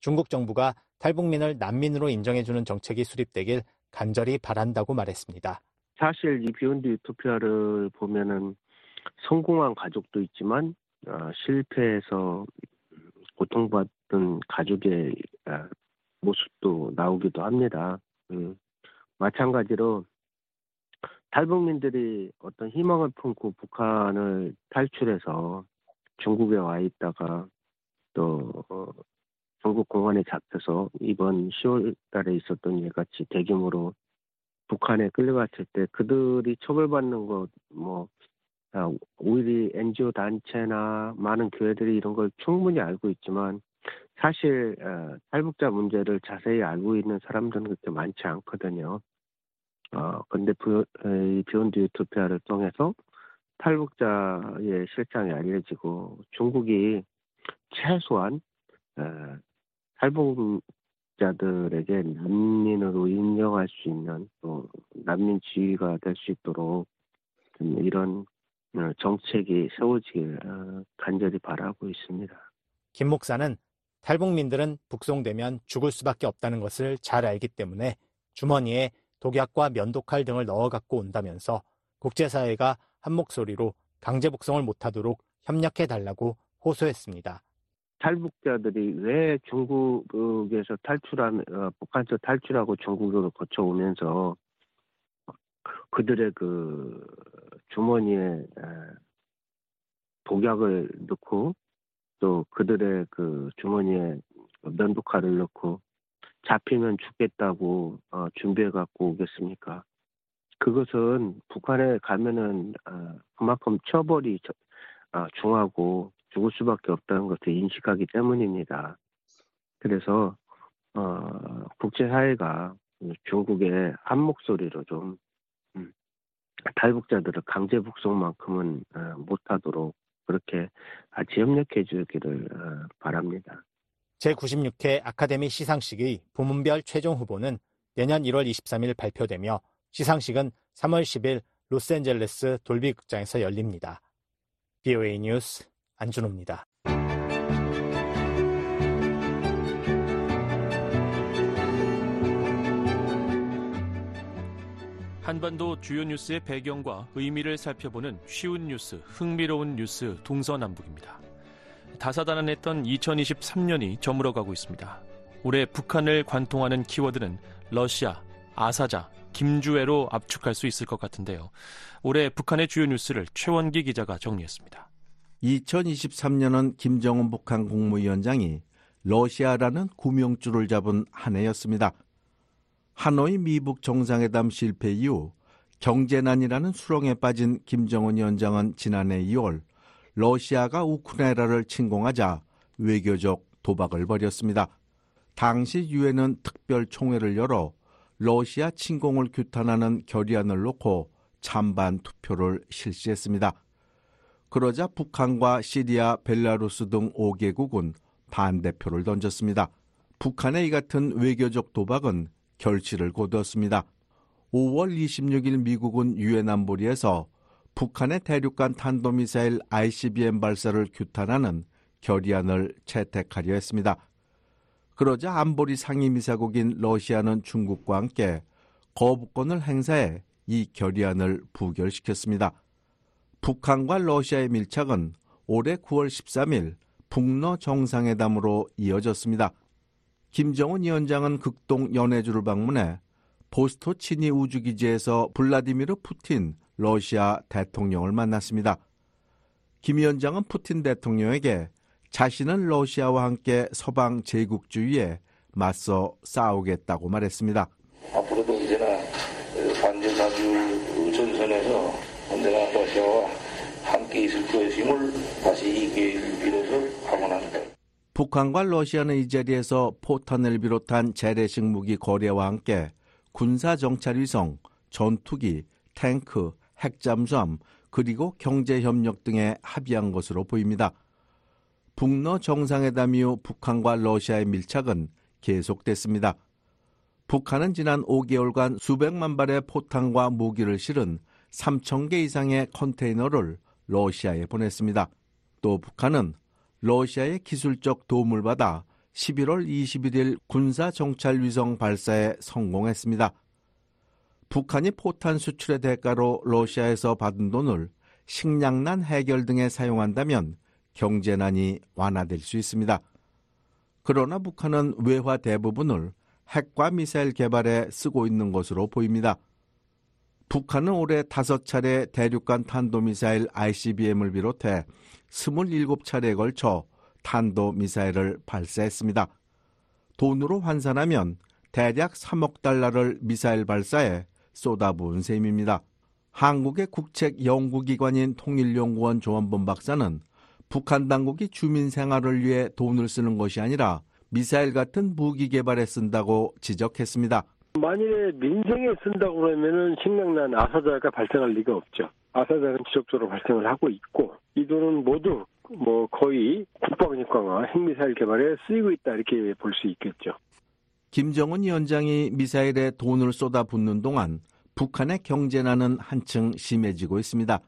중국 정부가 탈북민을 난민으로 인정해주는 정책이 수립되길 간절히 바란다고 말했습니다.
사실 이 비욘드 유토피아를 보면은 성공한 가족도 있지만 어, 실패해서 고통받던 가족의 어, 모습도 나오기도 합니다. 음, 마찬가지로 탈북민들이 어떤 희망을 품고 북한을 탈출해서 중국에 와 있다가 또 어, 중국 공안에 잡혀서 이번 10월 달에 있었던 일 같이 대규모로 북한에 끌려갔을 때 그들이 처벌받는 것뭐 오히려 NGO 단체나 많은 교회들이 이런 걸 충분히 알고 있지만 사실 어, 탈북자 문제를 자세히 알고 있는 사람들은 그렇게 많지 않거든요. 어, 근데 이 비욘드 유토피아를 통해서 탈북자의 실상이 알려지고 중국이 최소한 어, 탈북자들에게 난민으로 인정할 수 있는 또 난민 지위가 될 수 있도록 이런 어, 정책이 세워지길 어, 간절히 바라고 있습니다.
김 목사는 탈북민들은 북송되면 죽을 수밖에 없다는 것을 잘 알기 때문에 주머니에 독약과 면도칼 등을 넣어 갖고 온다면서 국제사회가 한 목소리로 강제 북송을 못하도록 협력해 달라고 호소했습니다.
탈북자들이 왜 중국에서 탈출한 어, 북한에서 탈출하고 중국으로 거쳐오면서 그들의 그 주머니에 독약을 넣고 또 그들의 그 주머니에 면도칼을 넣고 잡히면 죽겠다고 어, 준비해 갖고 오겠습니까? 그것은 북한에 가면은 어, 그만큼 처벌이 어, 중하고 죽을 수밖에 없다는 것을 인식하기 때문입니다. 그래서 어, 국제사회가 중국의 한 목소리로 좀 음, 탈북자들을 강제 북송만큼은 어, 못하도록 그렇게 같이 협력해 주기를 어, 바랍니다.
제96회 아카데미 시상식의 부문별 최종 후보는 내년 1월 23일 발표되며 시상식은 3월 10일 로스앤젤레스 돌비 극장에서 열립니다. BOA 뉴스 안준호입니다.
한반도 주요 뉴스의 배경과 의미를 살펴보는 쉬운 뉴스, 흥미로운 뉴스 동서남북입니다. 다사다난했던 2023년이 저물어가고 있습니다. 올해 북한을 관통하는 키워드는 러시아, 아사자, 김주애로 압축할 수 있을 것 같은데요. 올해 북한의 주요 뉴스를 최원기 기자가 정리했습니다.
2023년은 김정은 북한 국무위원장이 러시아라는 구명줄을 잡은 한 해였습니다. 하노이 미북 정상회담 실패 이후 경제난이라는 수렁에 빠진 김정은 위원장은 지난해 2월 러시아가 우크라이나를 침공하자 외교적 도박을 벌였습니다. 당시 유엔은 특별 총회를 열어 러시아 침공을 규탄하는 결의안을 놓고 찬반 투표를 실시했습니다. 그러자 북한과 시리아, 벨라루스 등 5개국은 반대표를 던졌습니다. 북한의 이 같은 외교적 도박은 결실을 거두었습니다. 5월 26일 미국은 유엔 안보리에서 북한의 대륙간 탄도미사일 ICBM 발사를 규탄하는 결의안을 채택하려 했습니다. 그러자 안보리 상임이사국인 러시아는 중국과 함께 거부권을 행사해 이 결의안을 부결시켰습니다. 북한과 러시아의 밀착은 올해 9월 13일 북러 정상회담으로 이어졌습니다. 김정은 위원장은 극동 연해주를 방문해 보스토치니 우주기지에서 블라디미르 푸틴 러시아 대통령을 만났습니다. 김 위원장은 푸틴 대통령에게 자신은 러시아와 함께 서방 제국주의에 맞서 싸우겠다고 말했습니다.
앞으로도 언제나 관전 자주 전선에서 언제나 러시아와 함께 있을 것임을 다시 이 기회를 빌어서 확언합니다.
북한과 러시아는 이 자리에서 포탄을 비롯한 재래식 무기 거래와 함께 군사 정찰 위성, 전투기, 탱크, 핵잠수함 그리고 경제 협력 등에 합의한 것으로 보입니다. 북러 정상회담 이후 북한과 러시아의 밀착은 계속됐습니다. 북한은 지난 5개월간 수백만 발의 포탄과 무기를 실은 3천 개 이상의 컨테이너를 러시아에 보냈습니다. 또 북한은 러시아의 기술적 도움을 받아 11월 21일 군사 정찰 위성 발사에 성공했습니다. 북한이 포탄 수출의 대가로 러시아에서 받은 돈을 식량난 해결 등에 사용한다면 경제난이 완화될 수 있습니다. 그러나 북한은 외화 대부분을 핵과 미사일 개발에 쓰고 있는 것으로 보입니다. 북한은 올해 다섯 차례 대륙간 탄도미사일 ICBM을 비롯해 27차례에 걸쳐 탄도 미사일을 발사했습니다. 돈으로 환산하면 대략 3억 달러를 미사일 발사에 쏟아부은 셈입니다. 한국의 국책 연구기관인 통일연구원 조원범 박사는 북한 당국이 주민 생활을 위해 돈을 쓰는 것이 아니라 미사일 같은 무기 개발에 쓴다고 지적했습니다.
만일에 민생에 쓴다고 그러면은 식량난 아사자가 발생할 리가 없죠. 아사자는 지속적으로 발생을 하고 있고 이 돈은 모두 뭐 거의 국방력 강화 핵미사일 개발에 쓰이고 있다 이렇게 볼 수 있겠죠.
김정은 위원장이 미사일에 돈을 쏟아붓는 동안 북한의 경제난은 한층 심해지고 있습니다.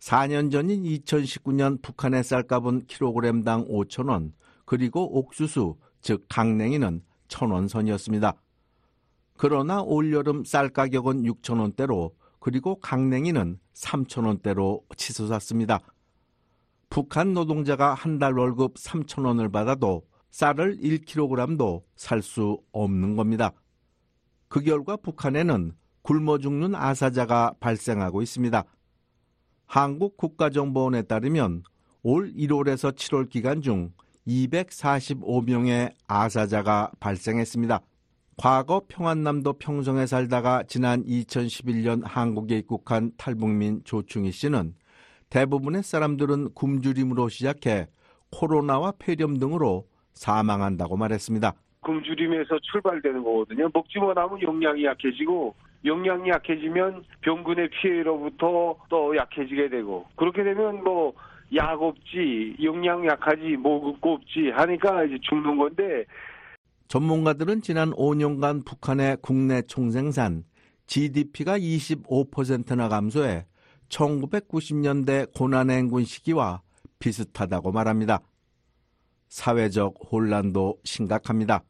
4년 전인 2019년 북한의 쌀값은 킬로그램당 5천원, 그리고 옥수수, 즉 강냉이는 1천원 선이었습니다. 그러나 올여름 쌀 가격은 6천원대로 그리고 강냉이는 3천원대로 치솟았습니다. 북한 노동자가 한 달 월급 3천원을 받아도 쌀을 1kg도 살 수 없는 겁니다. 그 결과 북한에는 굶어 죽는 아사자가 발생하고 있습니다. 한국 국가정보원에 따르면 올 1월에서 7월 기간 중 245명의 아사자가 발생했습니다. 과거 평안남도 평성에 살다가 지난 2011년 한국에 입국한 탈북민 조충희 씨는 대부분의 사람들은 굶주림으로 시작해 코로나와 폐렴 등으로 사망한다고 말했습니다.
굶주림에서 출발되는 거거든요. 먹지 못하면 영양이 약해지고 영양이 약해지면 병군의 피해로부터 또 약해지게 되고 그렇게 되면 뭐 약 없지 영양 약하지 먹고 없지 하니까 이제 죽는 건데
전문가들은 지난 5년간 북한의 국내 총생산 GDP가 25%나 감소해 1990년대 고난행군 시기와 비슷하다고 말합니다. 사회적 혼란도 심각합니다.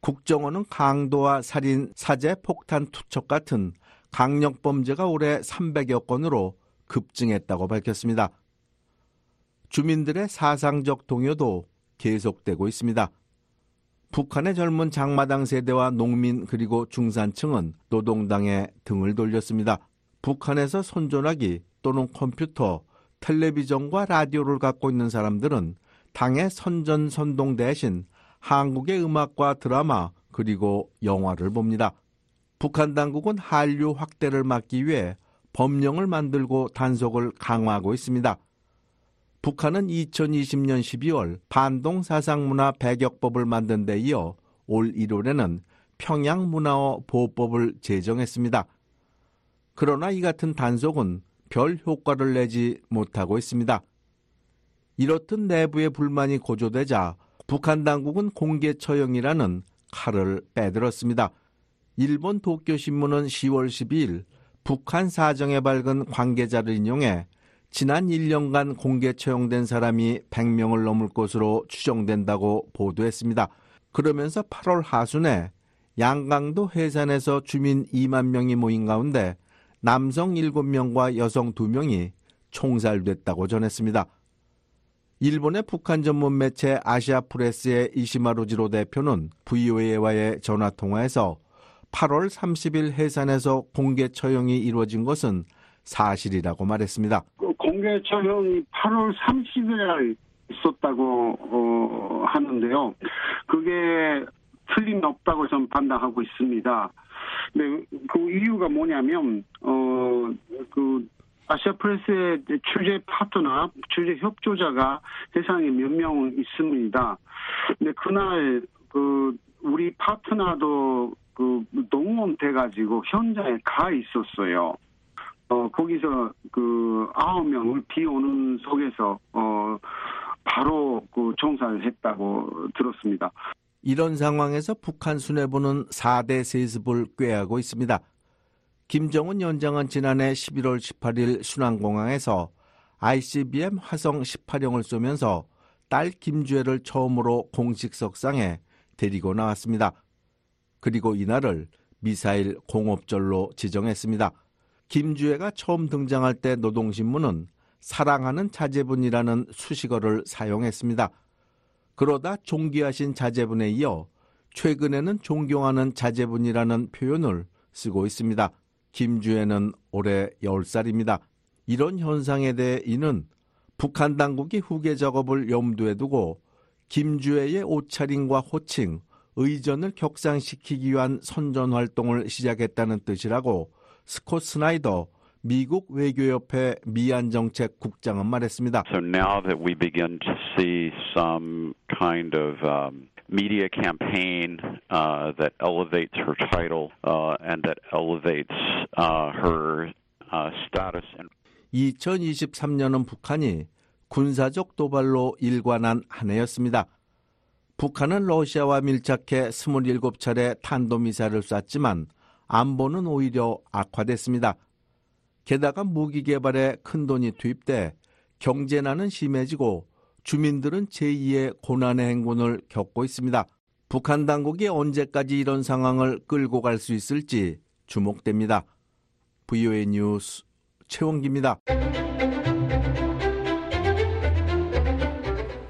국정원은 강도와 살인, 사제, 폭탄, 투척 같은 강력 범죄가 올해 300여 건으로 급증했다고 밝혔습니다. 주민들의 사상적 동요도 계속되고 있습니다. 북한의 젊은 장마당 세대와 농민 그리고 중산층은 노동당에 등을 돌렸습니다. 북한에서 선전하기 또는 컴퓨터, 텔레비전과 라디오를 갖고 있는 사람들은 당의 선전선동 대신 한국의 음악과 드라마 그리고 영화를 봅니다. 북한 당국은 한류 확대를 막기 위해 법령을 만들고 단속을 강화하고 있습니다. 북한은 2020년 12월 반동 사상문화 배격법을 만든 데 이어 올 1월에는 평양 문화어 보호법을 제정했습니다. 그러나 이 같은 단속은 별 효과를 내지 못하고 있습니다. 이렇듯 내부의 불만이 고조되자 북한 당국은 공개 처형이라는 칼을 빼들었습니다. 일본 도쿄신문은 10월 12일 북한 사정에 밝은 관계자를 인용해 지난 1년간 공개 처형된 사람이 100명을 넘을 것으로 추정된다고 보도했습니다. 그러면서 8월 하순에 양강도 해산에서 주민 2만 명이 모인 가운데 남성 7명과 여성 2명이 총살됐다고 전했습니다. 일본의 북한 전문 매체 아시아 프레스의 이시마루지로 대표는 VOA와의 전화 통화에서 8월 30일 해산에서 공개 처형이 이루어진 것은 사실이라고 말했습니다.
그 공개 처형이 8월 30일에 있었다고 어, 하는데요. 그게 틀림없다고 저는 판단하고 있습니다. 근데 그 이유가 뭐냐면 어 그 아시아 프레스의 취재 파트너, 취재 협조자가 세상에 몇명 있습니다. 근데 그날 그 우리 파트너도 그 동원돼 가지고 현장에 가 있었어요. 어 거기서 그 아홉 명을 비 오는 속에서 어 바로 그 총살을 했다고 들었습니다.
이런 상황에서 북한 수뇌부는 4대 세습을 꾀하고 있습니다. 김정은 위원장은 지난해 11월 18일 순환공항에서 ICBM 화성 18형을 쏘면서 딸 김주애를 처음으로 공식 석상에 데리고 나왔습니다. 그리고 이날을 미사일 공업절로 지정했습니다. 김주애가 처음 등장할 때 노동신문은 사랑하는 자제분이라는 수식어를 사용했습니다. 그러다 존귀하신 자제분에 이어 최근에는 존경하는 자제분이라는 표현을 쓰고 있습니다. 김주애는 올해 10살입니다. 이런 현상에 대해 이는 북한 당국이 후계 작업을 염두에 두고 김주애의 옷차림과 호칭, 의전을 격상시키기 위한 선전 활동을 시작했다는 뜻이라고 스콧 스나이더 미국 외교협회 미안정책 국장은 말했습니다.
So now that we begin to see some kind of um, media campaign uh, that elevates her title uh, and that elevates uh, her status.
2023년은 북한이 군사적 도발로 일관한 한 해였습니다. 북한은 러시아와 밀착해 27차례 탄도미사일을 쐈지만 안보는 오히려 악화됐습니다. 게다가 무기 개발에 큰 돈이 투입돼 경제난은 심해지고 주민들은 제2의 고난의 행군을 겪고 있습니다. 북한 당국이 언제까지 이런 상황을 끌고 갈 수 있을지 주목됩니다. VOA 뉴스 최원기입니다.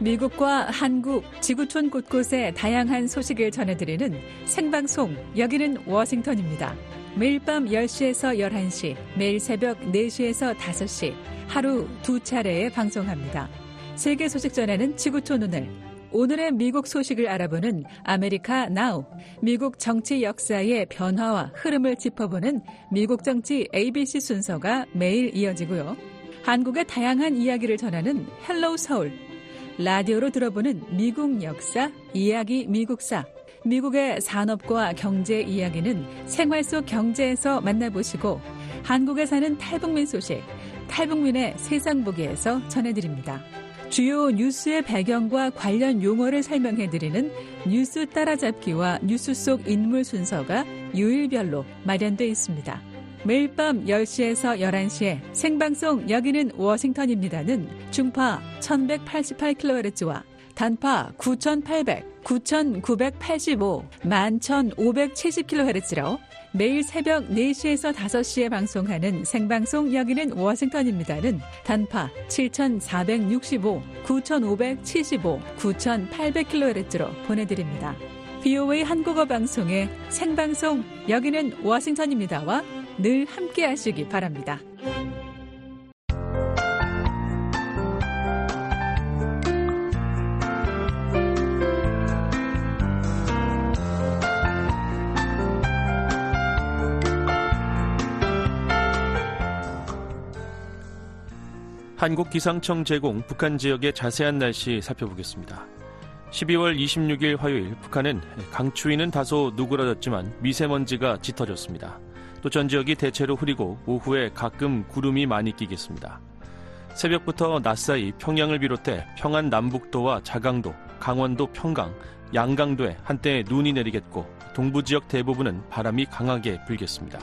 미국과 한국, 지구촌 곳곳에 다양한 소식을 전해드리는 생방송 여기는 워싱턴입니다. 매일 밤 10시에서 11시, 매일 새벽 4시에서 5시 하루 두 차례에 방송합니다. 세계 소식 전하는 지구촌 오늘 오늘의 미국 소식을 알아보는 아메리카 나우 미국 정치 역사의 변화와 흐름을 짚어보는 미국 정치 ABC 순서가 매일 이어지고요. 한국의 다양한 이야기를 전하는 헬로우 서울 라디오로 들어보는 미국 역사, 이야기 미국사, 미국의 산업과 경제 이야기는 생활 속 경제에서 만나보시고 한국에 사는 탈북민 소식, 탈북민의 세상 보기에서 전해드립니다. 주요 뉴스의 배경과 관련 용어를 설명해드리는 뉴스 따라잡기와 뉴스 속 인물 순서가 요일별로 마련되어 있습니다. 매일 밤 10시에서 11시에 생방송 여기는 워싱턴입니다는 중파 1188kHz와 단파 9800, 9985, 11570kHz로 매일 새벽 4시에서 5시에 방송하는 생방송 여기는 워싱턴입니다는 단파 7465, 9575, 9800kHz로 보내드립니다. BOA 한국어 방송의 생방송 여기는 워싱턴입니다와 늘 함께 하시기 바랍니다.
한국기상청 제공 북한 지역의 자세한 날씨 살펴보겠습니다. 12월 26일 화요일 북한은 강추위는 다소 누그러졌지만 미세먼지가 짙어졌습니다. 또 전 지역이 대체로 흐리고 오후에 가끔 구름이 많이 끼겠습니다. 새벽부터 낮사이 평양을 비롯해 평안 남북도와 자강도, 강원도 평강, 양강도에 한때 눈이 내리겠고 동부 지역 대부분은 바람이 강하게 불겠습니다.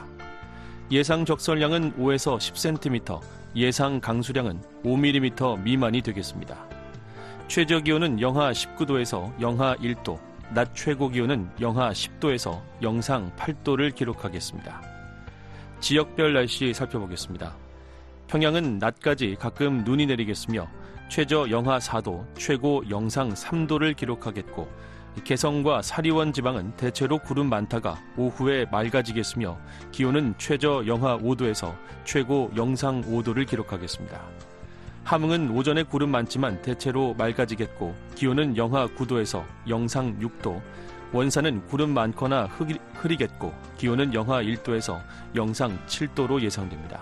예상 적설량은 5에서 10cm, 예상 강수량은 5mm 미만이 되겠습니다. 최저 기온은 영하 19도에서 영하 1도, 낮 최고 기온은 영하 10도에서 영상 8도를 기록하겠습니다. 지역별 날씨 살펴보겠습니다. 평양은 낮까지 가끔 눈이 내리겠으며 최저 영하 4도, 최고 영상 3도를 기록하겠고 개성과 사리원 지방은 대체로 구름 많다가 오후에 맑아지겠으며 기온은 최저 영하 5도에서 최고 영상 5도를 기록하겠습니다. 함흥은 오전에 구름 많지만 대체로 맑아지겠고 기온은 영하 9도에서 영상 6도, 원산은 구름 많거나 흐리겠고 기온은 영하 1도에서 영상 7도로 예상됩니다.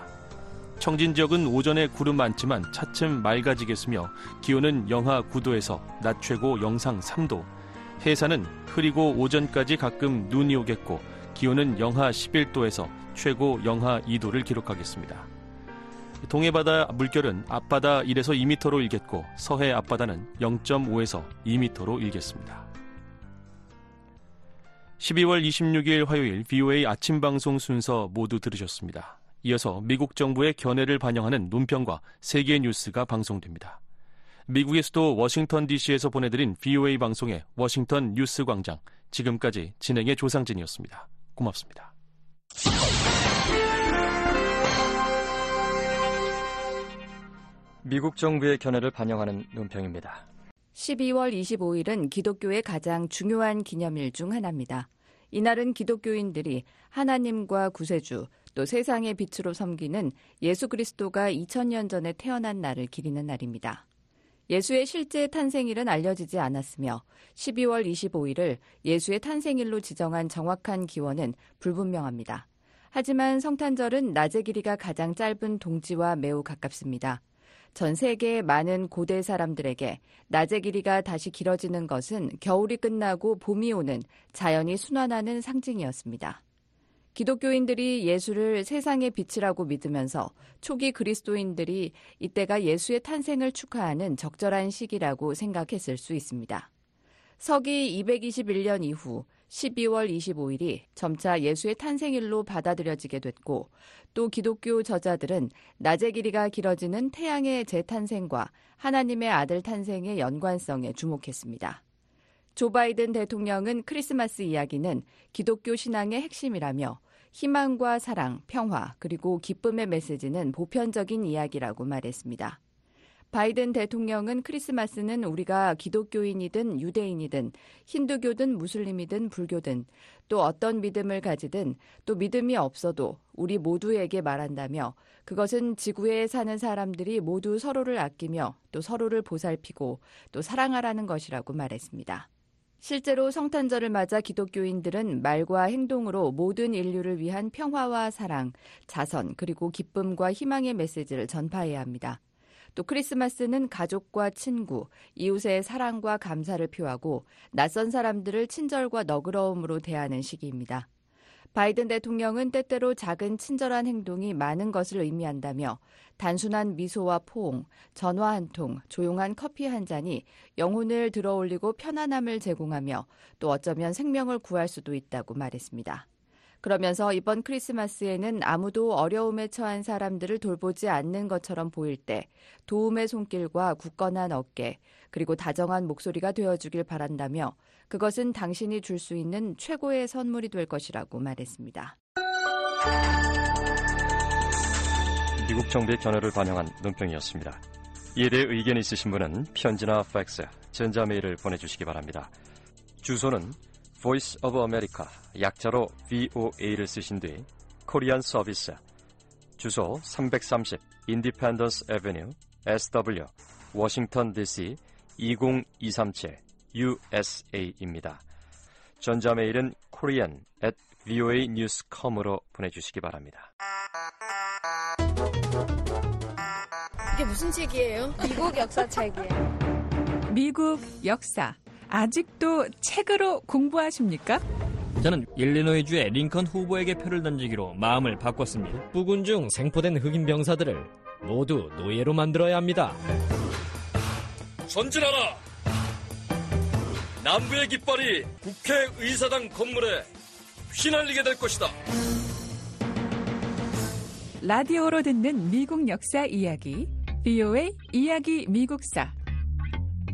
청진 지역은 오전에 구름 많지만 차츰 맑아지겠으며 기온은 영하 9도에서 낮 최고 영상 3도, 해산은 흐리고 오전까지 가끔 눈이 오겠고 기온은 영하 11도에서 최고 영하 2도를 기록하겠습니다. 동해바다 물결은 앞바다 1에서 2m로 일겠고 서해 앞바다는 0.5에서 2m로 일겠습니다. 12월 26일 화요일 VOA 아침 방송 순서 모두 들으셨습니다. 이어서 미국 정부의 견해를 반영하는 논평과 세계 뉴스가 방송됩니다. 미국의 수도 워싱턴 DC에서 보내드린 VOA 방송의 워싱턴 뉴스 광장. 지금까지 진행의 조상진이었습니다. 고맙습니다.
미국 정부의 견해를 반영하는 논평입니다.
12월 25일은 기독교의 가장 중요한 기념일 중 하나입니다. 이날은 기독교인들이 하나님과 구세주, 또 세상의 빛으로 섬기는 예수 그리스도가 2000년 전에 태어난 날을 기리는 날입니다. 예수의 실제 탄생일은 알려지지 않았으며 12월 25일을 예수의 탄생일로 지정한 정확한 기원은 불분명합니다. 하지만 성탄절은 낮의 길이가 가장 짧은 동지와 매우 가깝습니다. 전 세계의 많은 고대 사람들에게 낮의 길이가 다시 길어지는 것은 겨울이 끝나고 봄이 오는 자연이 순환하는 상징이었습니다. 기독교인들이 예수를 세상의 빛이라고 믿으면서 초기 그리스도인들이 이때가 예수의 탄생을 축하하는 적절한 시기라고 생각했을 수 있습니다. 서기 221년 이후 12월 25일이 점차 예수의 탄생일로 받아들여지게 됐고 또 기독교 저자들은 낮의 길이가 길어지는 태양의 재탄생과 하나님의 아들 탄생의 연관성에 주목했습니다. 조 바이든 대통령은 크리스마스 이야기는 기독교 신앙의 핵심이라며 희망과 사랑, 평화, 그리고 기쁨의 메시지는 보편적인 이야기라고 말했습니다. 바이든 대통령은 크리스마스는 우리가 기독교인이든 유대인이든 힌두교든 무슬림이든 불교든 또 어떤 믿음을 가지든 또 믿음이 없어도 우리 모두에게 말한다며 그것은 지구에 사는 사람들이 모두 서로를 아끼며 또 서로를 보살피고 또 사랑하라는 것이라고 말했습니다. 실제로 성탄절을 맞아 기독교인들은 말과 행동으로 모든 인류를 위한 평화와 사랑, 자선, 그리고 기쁨과 희망의 메시지를 전파해야 합니다. 또 크리스마스는 가족과 친구, 이웃의 사랑과 감사를 표하고 낯선 사람들을 친절과 너그러움으로 대하는 시기입니다. 바이든 대통령은 때때로 작은 친절한 행동이 많은 것을 의미한다며 단순한 미소와 포옹, 전화 한 통, 조용한 커피 한 잔이 영혼을 들어올리고 편안함을 제공하며 또 어쩌면 생명을 구할 수도 있다고 말했습니다. 그러면서 이번 크리스마스에는 아무도 어려움에 처한 사람들을 돌보지 않는 것처럼 보일 때 도움의 손길과 굳건한 어깨 그리고 다정한 목소리가 되어주길 바란다며 그것은 당신이 줄 수 있는 최고의 선물이 될 것이라고 말했습니다.
미국 정부의 견해를 반영한 논평이었습니다. 이에 대해 의견이 있으신 분은 편지나 팩스, 전자메일을 보내주시기 바랍니다. 주소는 Voice of America, 약자로 VOA를 쓰신 뒤 코리안 서비스, 주소 330 Independence Avenue, SW, 워싱턴 DC 20237 USA입니다. 전자메일은 korean at voanews.com으로 보내주시기 바랍니다.
이게 무슨 책이에요? 미국 역사 책이에요.
미국 역사. 아직도 책으로 공부하십니까?
저는 일리노이주의 링컨 후보에게 표를 던지기로 마음을 바꿨습니다. 부군 중 생포된 흑인 병사들을 모두 노예로 만들어야 합니다.
전진하라! 남부의 깃발이 국회의사당 건물에 휘날리게 될 것이다.
라디오로 듣는 미국 역사 이야기, BO의 이야기 미국사.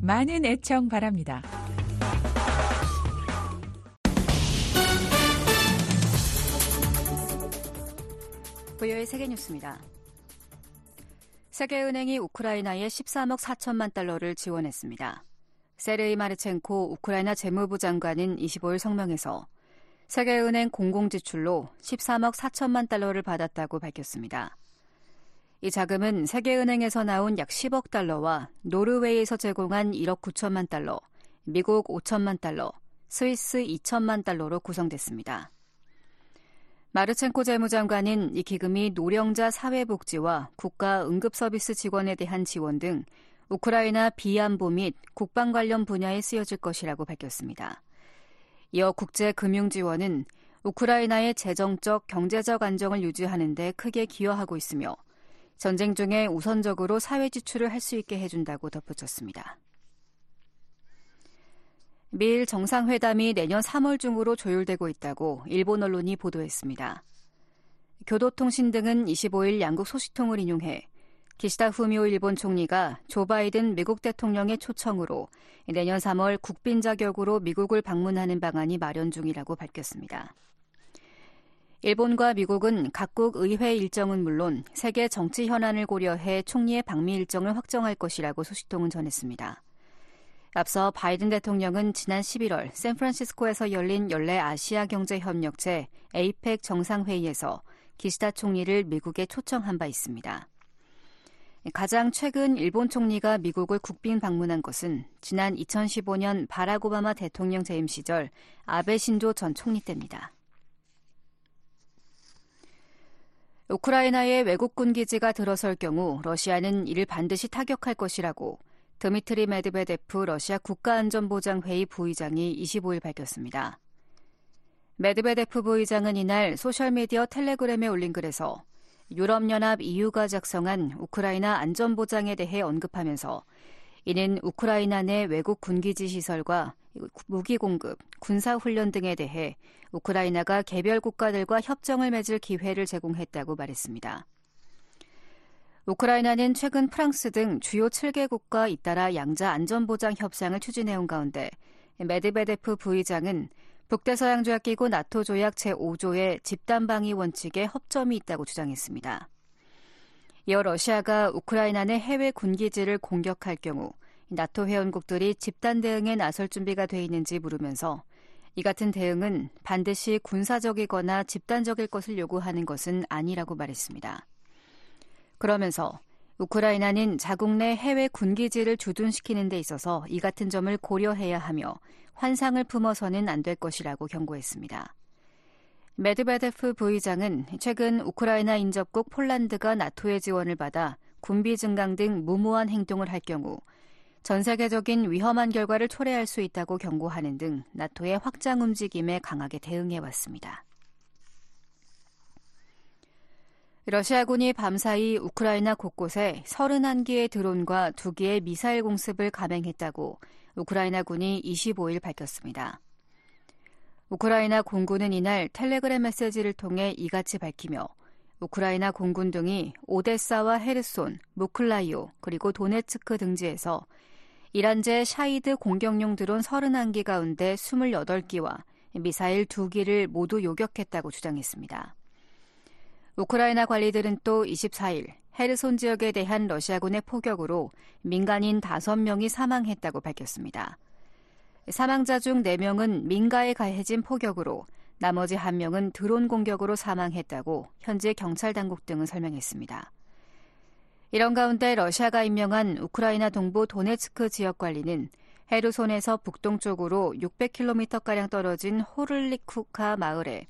많은 애청 바랍니다.
고요의 세계 뉴스입니다. 세계은행이 우크라이나에 13억 4천만 달러를 지원했습니다. 세르이 마르첸코 우크라이나 재무부 장관은 25일 성명에서 세계은행 공공지출로 13억 4천만 달러를 받았다고 밝혔습니다. 이 자금은 세계은행에서 나온 약 10억 달러와 노르웨이에서 제공한 1억 9천만 달러, 미국 5천만 달러, 스위스 2천만 달러로 구성됐습니다. 마르첸코 재무장관은 이 기금이 노령자 사회복지와 국가 응급서비스 직원에 대한 지원 등 우크라이나 비안보 및 국방 관련 분야에 쓰여질 것이라고 밝혔습니다. 이어 국제금융 지원은 우크라이나의 재정적, 경제적 안정을 유지하는 데 크게 기여하고 있으며 전쟁 중에 우선적으로 사회 지출을 할 수 있게 해준다고 덧붙였습니다. 미일 정상회담이 내년 3월 중으로 조율되고 있다고 일본 언론이 보도했습니다. 교도통신 등은 25일 양국 소식통을 인용해 기시다 후미오 일본 총리가 조 바이든 미국 대통령의 초청으로 내년 3월 국빈 자격으로 미국을 방문하는 방안이 마련 중이라고 밝혔습니다. 일본과 미국은 각국 의회 일정은 물론 세계 정치 현안을 고려해 총리의 방미 일정을 확정할 것이라고 소식통은 전했습니다. 앞서 바이든 대통령은 지난 11월 샌프란시스코에서 열린 연례 아시아 경제 협력체 에이펙 정상회의에서 기시다 총리를 미국에 초청한 바 있습니다. 가장 최근 일본 총리가 미국을 국빈 방문한 것은 지난 2015년 바락 오바마 대통령 재임 시절 아베 신조 전 총리 때입니다. 우크라이나에 외국군 기지가 들어설 경우 러시아는 이를 반드시 타격할 것이라고 드미트리 메드베데프 러시아 국가안전보장회의 부의장이 25일 밝혔습니다. 메드베데프 부의장은 이날 소셜미디어 텔레그램에 올린 글에서 유럽연합 EU가 작성한 우크라이나 안전보장에 대해 언급하면서 이는 우크라이나 내 외국 군기지 시설과 무기 공급, 군사 훈련 등에 대해 우크라이나가 개별 국가들과 협정을 맺을 기회를 제공했다고 말했습니다. 우크라이나는 최근 프랑스 등 주요 7개국과 잇따라 양자 안전보장 협상을 추진해온 가운데 메드베데프 부의장은 북대서양 조약기구 나토 조약 제5조의 집단방위 원칙에 허점이 있다고 주장했습니다. 이어 러시아가 우크라이나 내 해외 군기지를 공격할 경우 나토 회원국들이 집단 대응에 나설 준비가 돼 있는지 물으면서 이 같은 대응은 반드시 군사적이거나 집단적일 것을 요구하는 것은 아니라고 말했습니다. 그러면서 우크라이나는 자국 내 해외 군기지를 주둔시키는 데 있어서 이 같은 점을 고려해야 하며 환상을 품어서는 안 될 것이라고 경고했습니다. 메드베데프 부의장은 최근 우크라이나 인접국 폴란드가 나토의 지원을 받아 군비 증강 등 무모한 행동을 할 경우 전 세계적인 위험한 결과를 초래할 수 있다고 경고하는 등 나토의 확장 움직임에 강하게 대응해 왔습니다. 러시아군이 밤사이 우크라이나 곳곳에 31기의 드론과 2기의 미사일 공습을 감행했다고 우크라이나군이 25일 밝혔습니다. 우크라이나 공군은 이날 텔레그램 메시지를 통해 이같이 밝히며 우크라이나 공군 등이 오데사와 헤르손, 미콜라이우 그리고 도네츠크 등지에서 이란제 샤헤드 공격용 드론 31기 가운데 28기와 미사일 2기를 모두 요격했다고 주장했습니다. 우크라이나 관리들은 또 24일 헤르손 지역에 대한 러시아군의 포격으로 민간인 5명이 사망했다고 밝혔습니다. 사망자 중 4명은 민가에 가해진 포격으로 나머지 1명은 드론 공격으로 사망했다고 현재 경찰 당국 등은 설명했습니다. 이런 가운데 러시아가 임명한 우크라이나 동부 도네츠크 지역 관리는 헤르손에서 북동쪽으로 600km가량 떨어진 호를리쿠카 마을에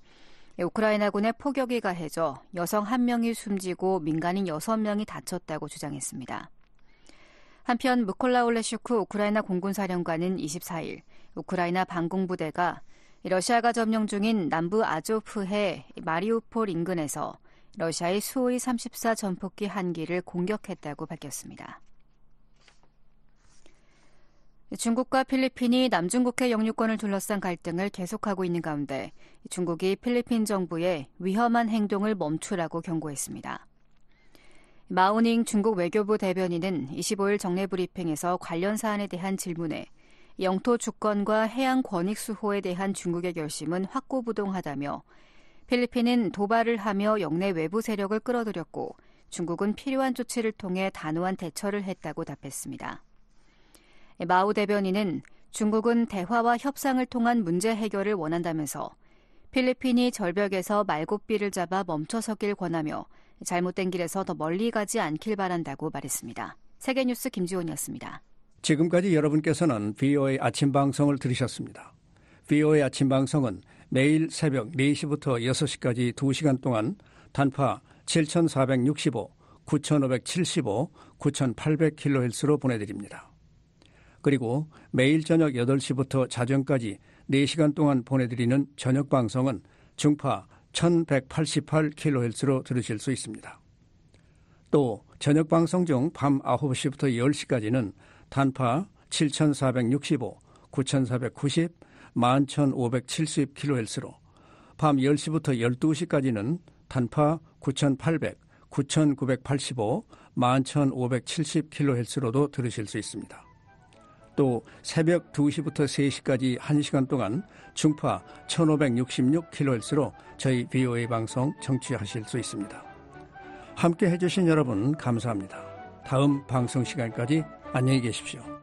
우크라이나군의 포격이 가해져 여성 1명이 숨지고 민간인 6명이 다쳤다고 주장했습니다. 한편 무콜라 올레슈크 우크라이나 공군 사령관은 24일 우크라이나 방공부대가 러시아가 점령 중인 남부 아조프해 마리우폴 인근에서 러시아의 수호이 34 전폭기 한 기를 공격했다고 밝혔습니다. 중국과 필리핀이 남중국해 영유권을 둘러싼 갈등을 계속하고 있는 가운데 중국이 필리핀 정부에 위험한 행동을 멈추라고 경고했습니다. 마오닝 중국 외교부 대변인은 25일 정례 브리핑에서 관련 사안에 대한 질문에 영토 주권과 해양 권익 수호에 대한 중국의 결심은 확고부동하다며 필리핀은 도발을 하며 영내 외부 세력을 끌어들였고 중국은 필요한 조치를 통해 단호한 대처를 했다고 답했습니다. 마오 대변인은 중국은 대화와 협상을 통한 문제 해결을 원한다면서 필리핀이 절벽에서 말고삐를 잡아 멈춰서길 권하며 잘못된 길에서 더 멀리 가지 않길 바란다고 말했습니다. 세계뉴스 김지원이었습니다.
지금까지 여러분께서는 VOA 아침 방송을 들으셨습니다. VOA 아침 방송은 매일 새벽 4시부터 6시까지 2시간 동안 단파 7465, 9575, 9800kHz로 보내드립니다. 그리고 매일 저녁 8시부터 자정까지 4시간 동안 보내드리는 저녁 방송은 중파 1188kHz로 들으실 수 있습니다. 또 저녁 방송 중 밤 9시부터 10시까지는 단파 7465, 9490, 11570kHz로 밤 10시부터 12시까지는 단파 9800, 9985, 11570kHz로도 들으실 수 있습니다. 또 새벽 2시부터 3시까지 1시간 동안 중파 1566kHz로 저희 VOA 방송 청취하실 수 있습니다. 함께 해주신 여러분 감사합니다. 다음 방송 시간까지 안녕히 계십시오.